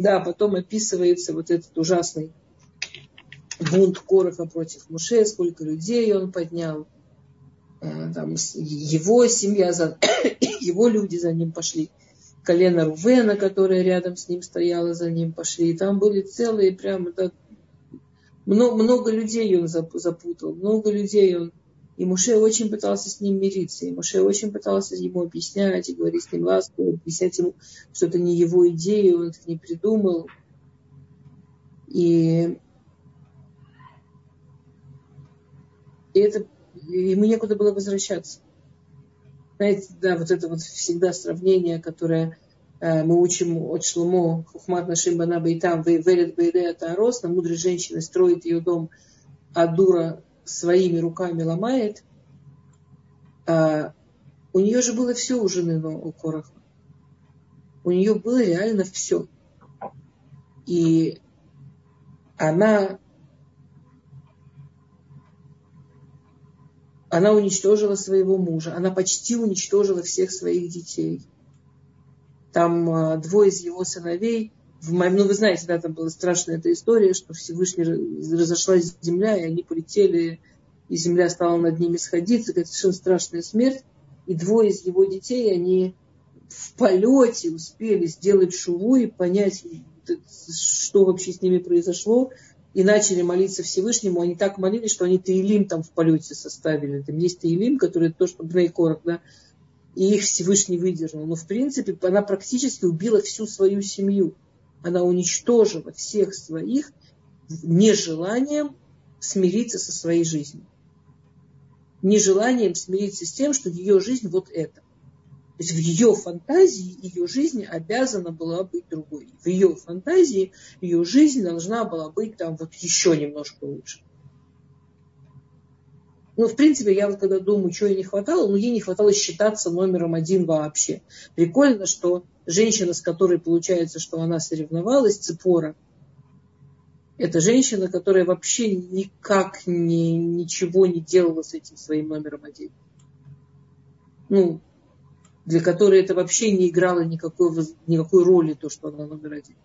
да, потом описывается вот этот ужасный бунт Короха против Муше, сколько людей он поднял. А, там, его семья, за, его люди за ним пошли. Колено Рувена, которое рядом с ним стояло, за ним пошли. И там были целые прямо так, много, много людей он запутал, много людей он и Муше очень пытался с ним мириться, и Муше очень пытался ему объяснять и говорить с ним ласково, объяснять ему, что это не его идея, он это не придумал. И, и это ему некуда было возвращаться. Знаете, да, вот это вот всегда сравнение, которое э, мы учим от Шлумо, Хухмат нашим банаба и там, верит бейде Таарос, на мудрой женщины строит ее дом, а дура своими руками ломает, а у нее же было все у жены у Короха. У нее было реально все. И она, она уничтожила своего мужа, она почти уничтожила всех своих детей. Там а, двое из его сыновей в ну вы знаете, да, там была страшная эта история, что Всевышний разошлась земля, и они полетели, и земля стала над ними сходиться, это совершенно страшная смерть. И двое из его детей, они в полете успели сделать шуву и понять, что вообще с ними произошло, и начали молиться Всевышнему. Они так молились, что они Таилим там в полете составили. Там есть Таилим, который то, что Бнейкорах, да, и их Всевышний выдержал. Но в принципе она практически убила всю свою семью она уничтожила всех своих нежеланием смириться со своей жизнью. Нежеланием смириться с тем, что ее жизнь вот это. То есть в ее фантазии ее жизнь обязана была быть другой. В ее фантазии ее жизнь должна была быть там вот еще немножко лучше. Ну, в принципе, я вот когда думаю, что ей не хватало, ну, ей не хватало считаться номером один вообще. Прикольно, что женщина, с которой получается, что она соревновалась, Цепора, это женщина, которая вообще никак не, ничего не делала с этим своим номером один. Ну, для которой это вообще не играло никакой, никакой роли, то, что она номер один.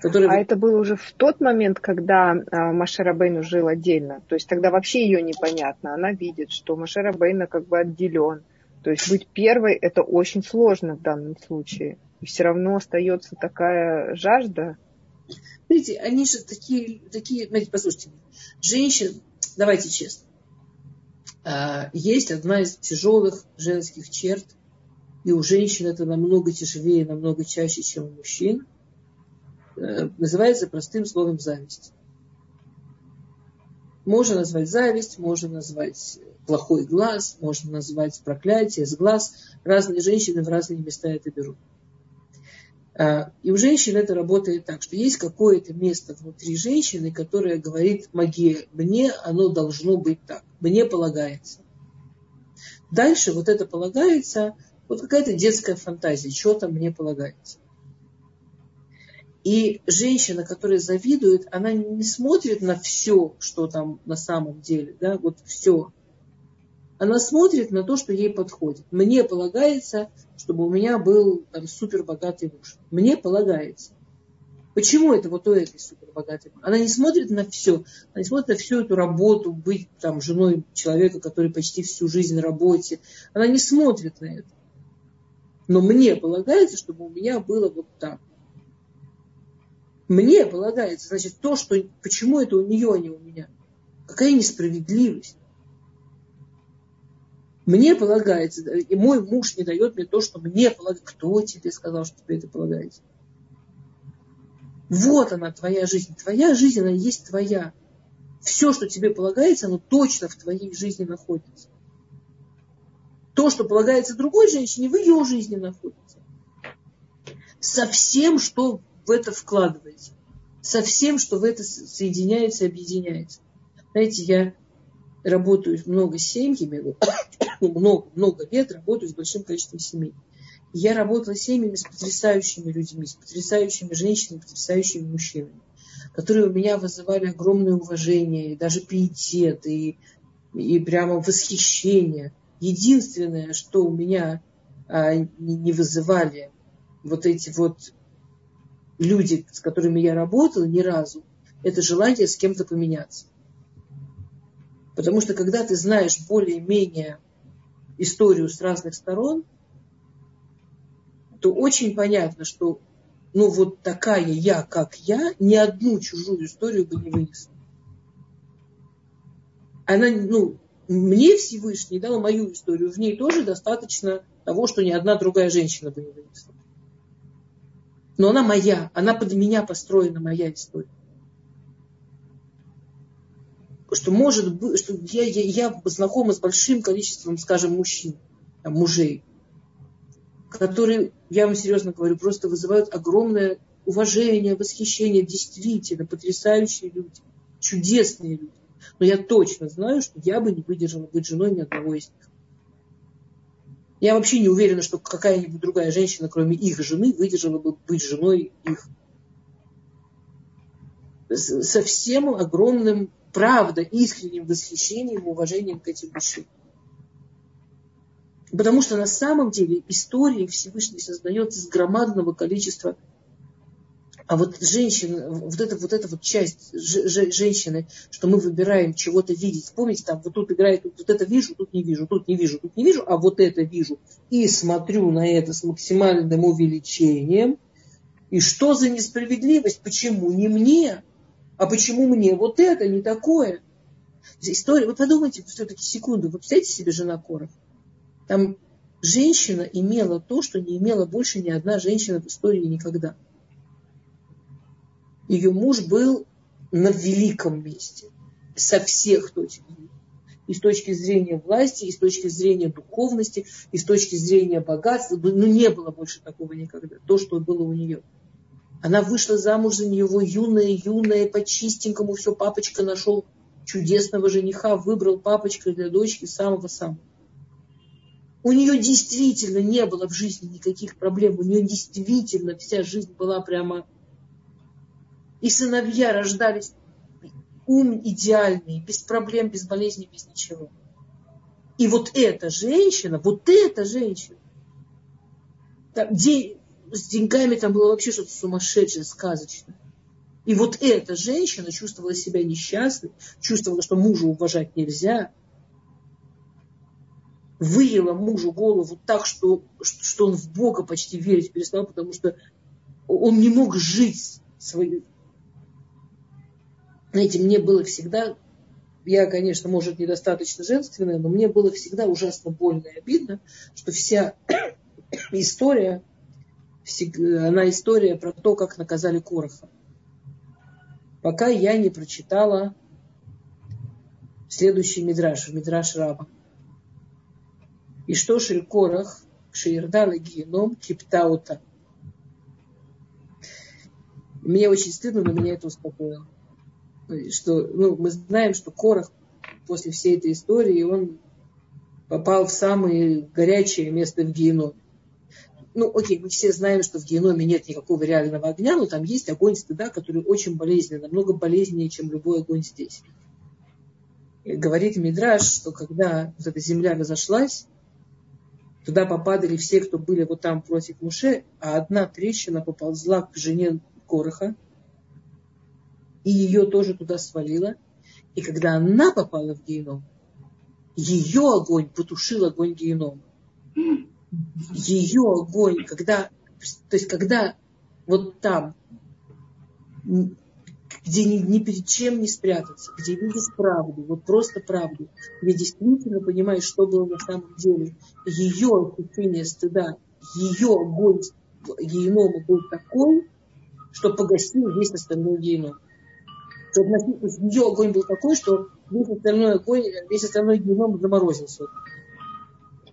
Который... А это было уже в тот момент, когда а, Машера Бейну жил отдельно. То есть тогда вообще ее непонятно. Она видит, что Машера Бейна как бы отделен. То есть быть первой это очень сложно в данном случае. И все равно остается такая жажда. Знаете, они же такие, такие, знаете, послушайте, женщин, давайте честно, а, есть одна из тяжелых женских черт, и у женщин это намного тяжелее, намного чаще, чем у мужчин – называется простым словом зависть. Можно назвать зависть, можно назвать плохой глаз, можно назвать проклятие с глаз. Разные женщины в разные места это берут. А, и у женщин это работает так, что есть какое-то место внутри женщины, которое говорит маге, мне оно должно быть так, мне полагается. Дальше вот это полагается, вот какая-то детская фантазия, что-то мне полагается. И женщина, которая завидует, она не смотрит на все, что там на самом деле, да, вот все. Она смотрит на то, что ей подходит. Мне полагается, чтобы у меня был там супер богатый муж. Мне полагается. Почему это вот у этой супер богатой муж? Она не смотрит на все. Она не смотрит на всю эту работу, быть там женой человека, который почти всю жизнь на работе. Она не смотрит на это. Но мне полагается, чтобы у меня было вот так. Мне полагается, значит, то, что... Почему это у нее, а не у меня? Какая несправедливость. Мне полагается, и мой муж не дает мне то, что мне полагается. Кто тебе сказал, что тебе это полагается? Вот она, твоя жизнь. Твоя жизнь, она есть твоя. Все, что тебе полагается, оно точно в твоей жизни находится. То, что полагается другой женщине, в ее жизни находится. Со всем, что в это вкладывается. Со всем, что в это соединяется объединяется. Знаете, я работаю много с семьями, много, много лет работаю с большим количеством семей. Я работала с семьями с потрясающими людьми, с потрясающими женщинами, потрясающими мужчинами, которые у меня вызывали огромное уважение, и даже пиетет, и, и прямо восхищение. Единственное, что у меня а, не, не вызывали вот эти вот люди, с которыми я работала ни разу, это желание с кем-то поменяться. Потому что когда ты знаешь более-менее историю с разных сторон, то очень понятно, что ну вот такая я, как я, ни одну чужую историю бы не вынесла. Она, ну, мне Всевышний дал мою историю, в ней тоже достаточно того, что ни одна другая женщина бы не вынесла. Но она моя, она под меня построена, моя история что может быть, что я, я, я знакома с большим количеством, скажем, мужчин, там, мужей, которые, я вам серьезно говорю, просто вызывают огромное уважение, восхищение, действительно потрясающие люди, чудесные люди. Но я точно знаю, что я бы не выдержала быть женой ни одного из них. Я вообще не уверена, что какая-нибудь другая женщина, кроме их жены, выдержала бы быть женой их. Со всем огромным правда искренним восхищением и уважением к этим мужчинам. Потому что на самом деле истории Всевышний создает из громадного количества а вот женщина, вот эта вот, эта вот часть женщины, что мы выбираем чего-то видеть. Помните, там вот тут играет, тут, вот это вижу, тут не вижу, тут не вижу, тут не вижу, а вот это вижу. И смотрю на это с максимальным увеличением. И что за несправедливость? Почему не мне? А почему мне вот это не такое? История, вы подумайте все-таки секунду, вы представляете себе жена Коров? Там женщина имела то, что не имела больше ни одна женщина в истории никогда. Ее муж был на великом месте со всех точек зрения. И с точки зрения власти, и с точки зрения духовности, и с точки зрения богатства. Ну, не было больше такого никогда. То, что было у нее. Она вышла замуж за него юная, юная, по чистенькому все. Папочка нашел чудесного жениха, выбрал папочка для дочки самого-самого. У нее действительно не было в жизни никаких проблем. У нее действительно вся жизнь была прямо... И сыновья рождались ум идеальный, без проблем, без болезней, без ничего. И вот эта женщина, вот эта женщина, там, с деньгами там было вообще что-то сумасшедшее, сказочное. И вот эта женщина чувствовала себя несчастной, чувствовала, что мужа уважать нельзя, выела мужу голову так, что, что он в Бога почти верить перестал, потому что он не мог жить свою. Знаете, мне было всегда, я, конечно, может, недостаточно женственная, но мне было всегда ужасно больно и обидно, что вся история она история про то, как наказали Короха. Пока я не прочитала следующий мидраш, мидраш Раба. И что Шель Корах, Шеирдала Геном, Киптаута. Мне очень стыдно, но меня это успокоило. Что, ну, мы знаем, что Корах после всей этой истории, он попал в самое горячее место в геноме ну, окей, мы все знаем, что в геноме нет никакого реального огня, но там есть огонь стыда, который очень болезненный, намного болезненнее, чем любой огонь здесь. И говорит Мидраш, что когда вот эта земля разошлась, туда попадали все, кто были вот там против Муше, а одна трещина поползла к жене Короха, и ее тоже туда свалила. И когда она попала в геном, ее огонь потушил огонь генома ее огонь, когда, то есть когда вот там, где ни, ни перед чем не спрятаться, где видишь правду, вот просто правду, где действительно понимаешь, что было на самом деле, ее ощущение стыда, ее огонь генома был такой, что погасил весь остальной геном. Что ее огонь был такой, что весь остальной огонь, весь остальной геном заморозился.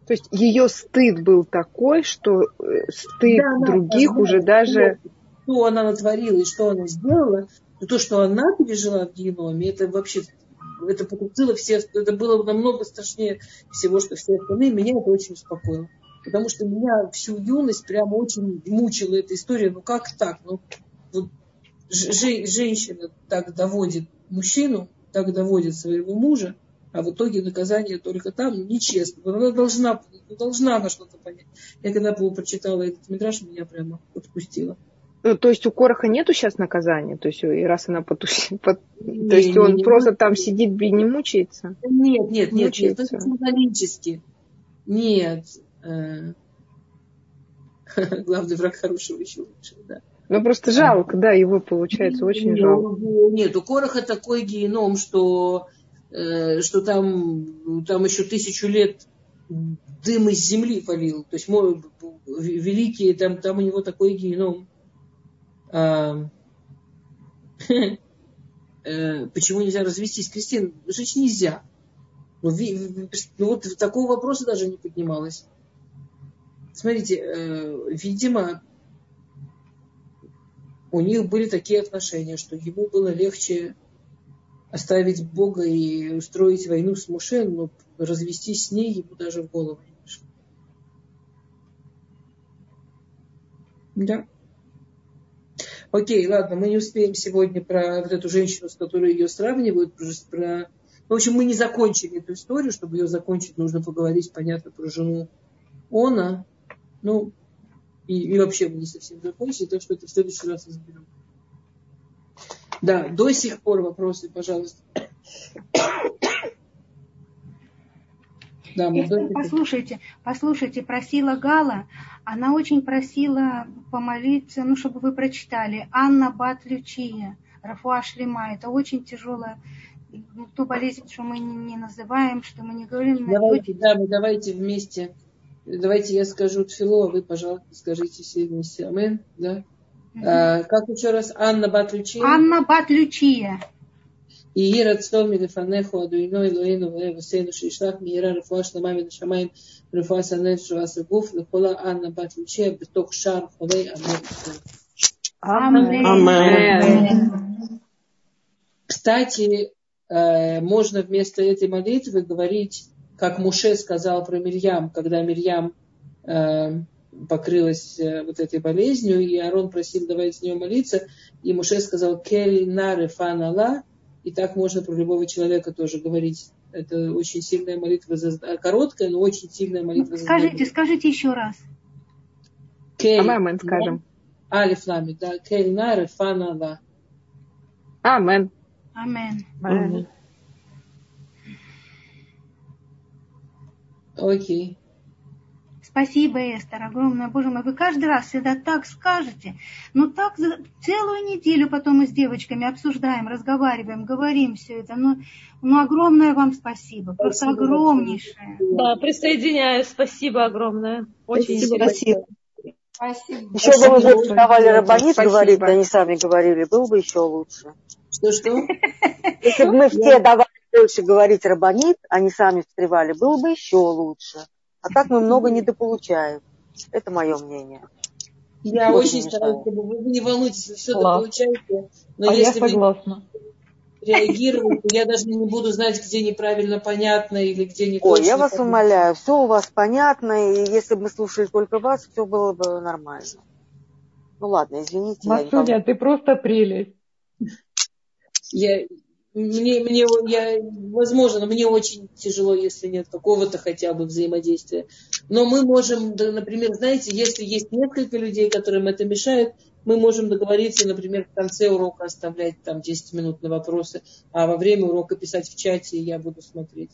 То есть ее стыд был такой, что э, стыд да, других да, уже даже... Что она натворила и что она сделала, но то, что она пережила в геноме, это вообще это покрутило все, это было намного страшнее всего, что все остальные. Меня это очень успокоило. Потому что меня всю юность прямо очень мучила эта история. Ну как так? Ну, вот, женщина так доводит мужчину, так доводит своего мужа, а в итоге наказание только там ну, нечестно. Она должна, должна она что-то понять. Я когда прочитала этот мидраж, меня прямо отпустила. Ну, то есть у Короха нету сейчас наказания? То есть и раз она потусила, по... не, то есть он не, просто не, там сидит и не мучается? Нет, нет, нет, мучается. нет, это символически. Нет. Э, главный враг хорошего еще лучше, да. Ну просто жалко, да, его получается очень ну, жалко. Нет, у Короха такой геном, что Э, что там, там еще тысячу лет дым из земли полил. То есть мой, великий, там, там у него такой геном. А, э, почему нельзя развестись? Кристин, жить нельзя. Ну, ну, вот такого вопроса даже не поднималось. Смотрите, э, видимо, у них были такие отношения, что ему было легче оставить Бога и устроить войну с Муше, но развестись с ней ему даже в голову не пришло. Да. Окей, ладно, мы не успеем сегодня про вот эту женщину, с которой ее сравнивают, про. В общем, мы не закончили эту историю, чтобы ее закончить, нужно поговорить, понятно, про жену Она. Ну, и, и вообще мы не совсем закончили, так что это в следующий раз разберем. Да, до сих пор вопросы, пожалуйста. Да, Эстер, послушайте, послушайте, просила Гала, она очень просила помолиться, ну, чтобы вы прочитали, Анна Батлючия, Рафуа Шлема, это очень тяжелая, ну, ту болезнь, что мы не, не называем, что мы не говорим. Давайте, да, мы давайте вместе, давайте я скажу Тфило, а вы, пожалуйста, скажите все вместе. Амен, да? Э, как еще раз? Анна Батлючия. Анна Батлючия. יהי רצון מלפניך, אדוני אלוהינו ואבוסינו, שישלח מהירה רפואה שלמה מן השמיים, רפואה סנן שבס הגוף, לכל האנה בת לוצ'יה, בתוך שער חולי אמן. Амен. Кстати, э, можно вместо этой молитвы говорить, как Муше сказал про Мирьям, когда Мирьям э, покрылась э, вот этой болезнью, и Арон просил давать с нее молиться, и Муше сказал «Кель наре фанала», и так можно про любого человека тоже говорить. Это очень сильная молитва, за, короткая, но очень сильная молитва. Скажите, за скажите еще раз. Кель, Амен, скажем. Алиф лами, да. Кель наре фанала. Амен. Амен. Окей. Спасибо, Эстер, огромное, Боже мой. Вы каждый раз всегда так скажете. Но так целую неделю потом мы с девочками обсуждаем, разговариваем, говорим все это. Ну, ну огромное вам спасибо. Просто спасибо, огромнейшее. Да, присоединяюсь. Спасибо огромное. Очень спасибо. Спасибо. Еще бы мы давали рабонит говорить, да не сами говорили, было бы еще лучше. Что-что? Если бы мы все давали больше говорить рабонит, а не сами встревали, было бы еще лучше. А так мы много недополучаем. Это мое мнение. Я очень, очень стараюсь, чтобы вы не волнуйтесь, вы все дополучаете. Но а если я согласна. вы реагируете, я даже не буду знать, где неправильно понятно или где не Ой, я вас понятно. умоляю, все у вас понятно, и если бы мы слушали только вас, все было бы нормально. Ну ладно, извините. Масуня, ты просто прелесть. Я, мне, мне я, возможно, мне очень тяжело, если нет какого-то хотя бы взаимодействия. Но мы можем, например, знаете, если есть несколько людей, которым это мешает, мы можем договориться, например, в конце урока оставлять там 10 минут на вопросы, а во время урока писать в чате, и я буду смотреть.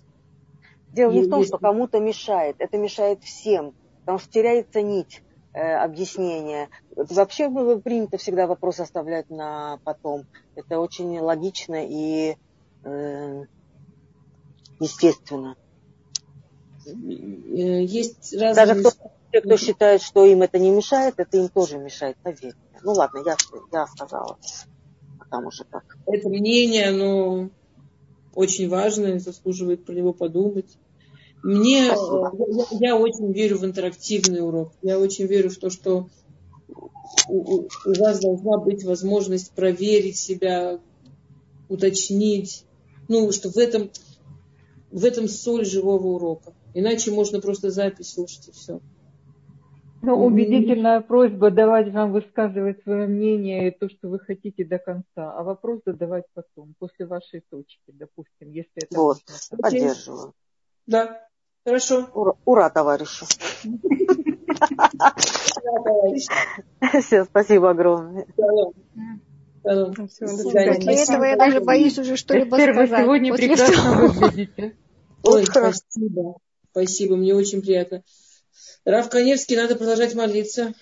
Дело не в том, если... что кому-то мешает. Это мешает всем. потому что теряется нить э, объяснения. Вообще принято всегда вопрос оставлять на потом. Это очень логично и э, естественно. Э, есть разные... Даже кто, те, кто считает, что им это не мешает, это им тоже мешает, поверьте. Ну ладно, я, я сказала. А там уже так. Это мнение, оно очень важное, заслуживает про него подумать. Мне, я, я очень верю в интерактивный урок. Я очень верю в то, что у, у вас должна быть возможность проверить себя, уточнить. Ну, что в этом, в этом соль живого урока. Иначе можно просто запись слушать и все. Ну, убедительная просьба давать вам высказывать свое мнение и то, что вы хотите до конца, а вопрос задавать потом, после вашей точки, допустим, если это... Вот, поддерживаю. Да, хорошо. Ура, ура товарищи. Все, спасибо огромное. После этого я даже боюсь уже что-либо сказать. сегодня прекрасно выглядите. Ой, спасибо. Спасибо, мне очень приятно. Рав Каневский, надо продолжать молиться.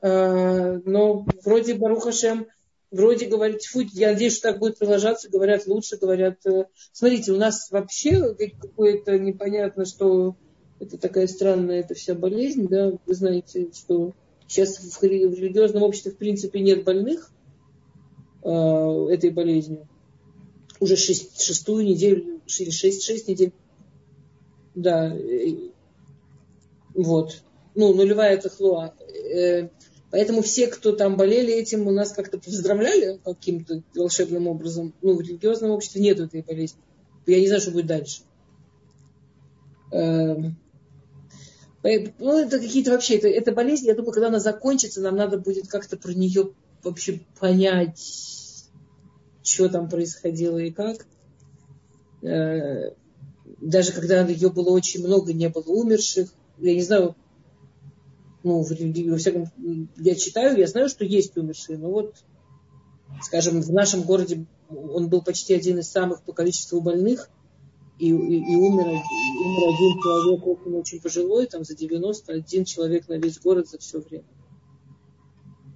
А, но вроде Барухашем, вроде говорит, фу, я надеюсь, что так будет продолжаться, говорят лучше, говорят, э, смотрите, у нас вообще какое-то непонятно, что это такая странная эта вся болезнь, да, вы знаете, что сейчас в религиозном обществе в принципе нет больных э, этой болезнью. Уже шесть, шестую неделю, или шесть, шесть недель. Да, вот. Ну, нулевая тахлуа. Э, поэтому все, кто там болели этим, у нас как-то поздравляли каким-то волшебным образом. Ну, в религиозном обществе нет этой болезни. Я не знаю, что будет дальше. Эм, ну, это какие-то вообще, это, это болезнь, я думаю, когда она закончится, нам надо будет как-то про нее вообще понять, что там происходило и как. Э, даже когда ее было очень много, не было умерших я не знаю, ну, во всяком, я читаю, я знаю, что есть умершие, но вот, скажем, в нашем городе он был почти один из самых по количеству больных, и, и, и умер, умер один человек, очень, очень пожилой, там за 90, один человек на весь город за все время.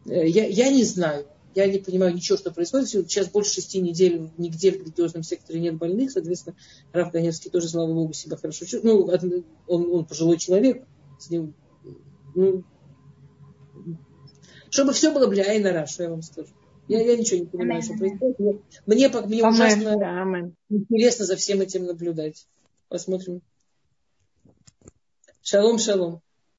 Э, я, я не знаю, я не понимаю ничего, что происходит. Сейчас больше шести недель нигде в религиозном секторе нет больных. Соответственно, Раф Ганевский тоже, слава богу, себя хорошо чувствует. Ну, он, он пожилой человек. С ним, чтобы все было бля и на что я вам скажу. Я, я ничего не понимаю, что происходит. Мне, мне, мне ужасно интересно за всем этим наблюдать. Посмотрим. Шалом, шалом.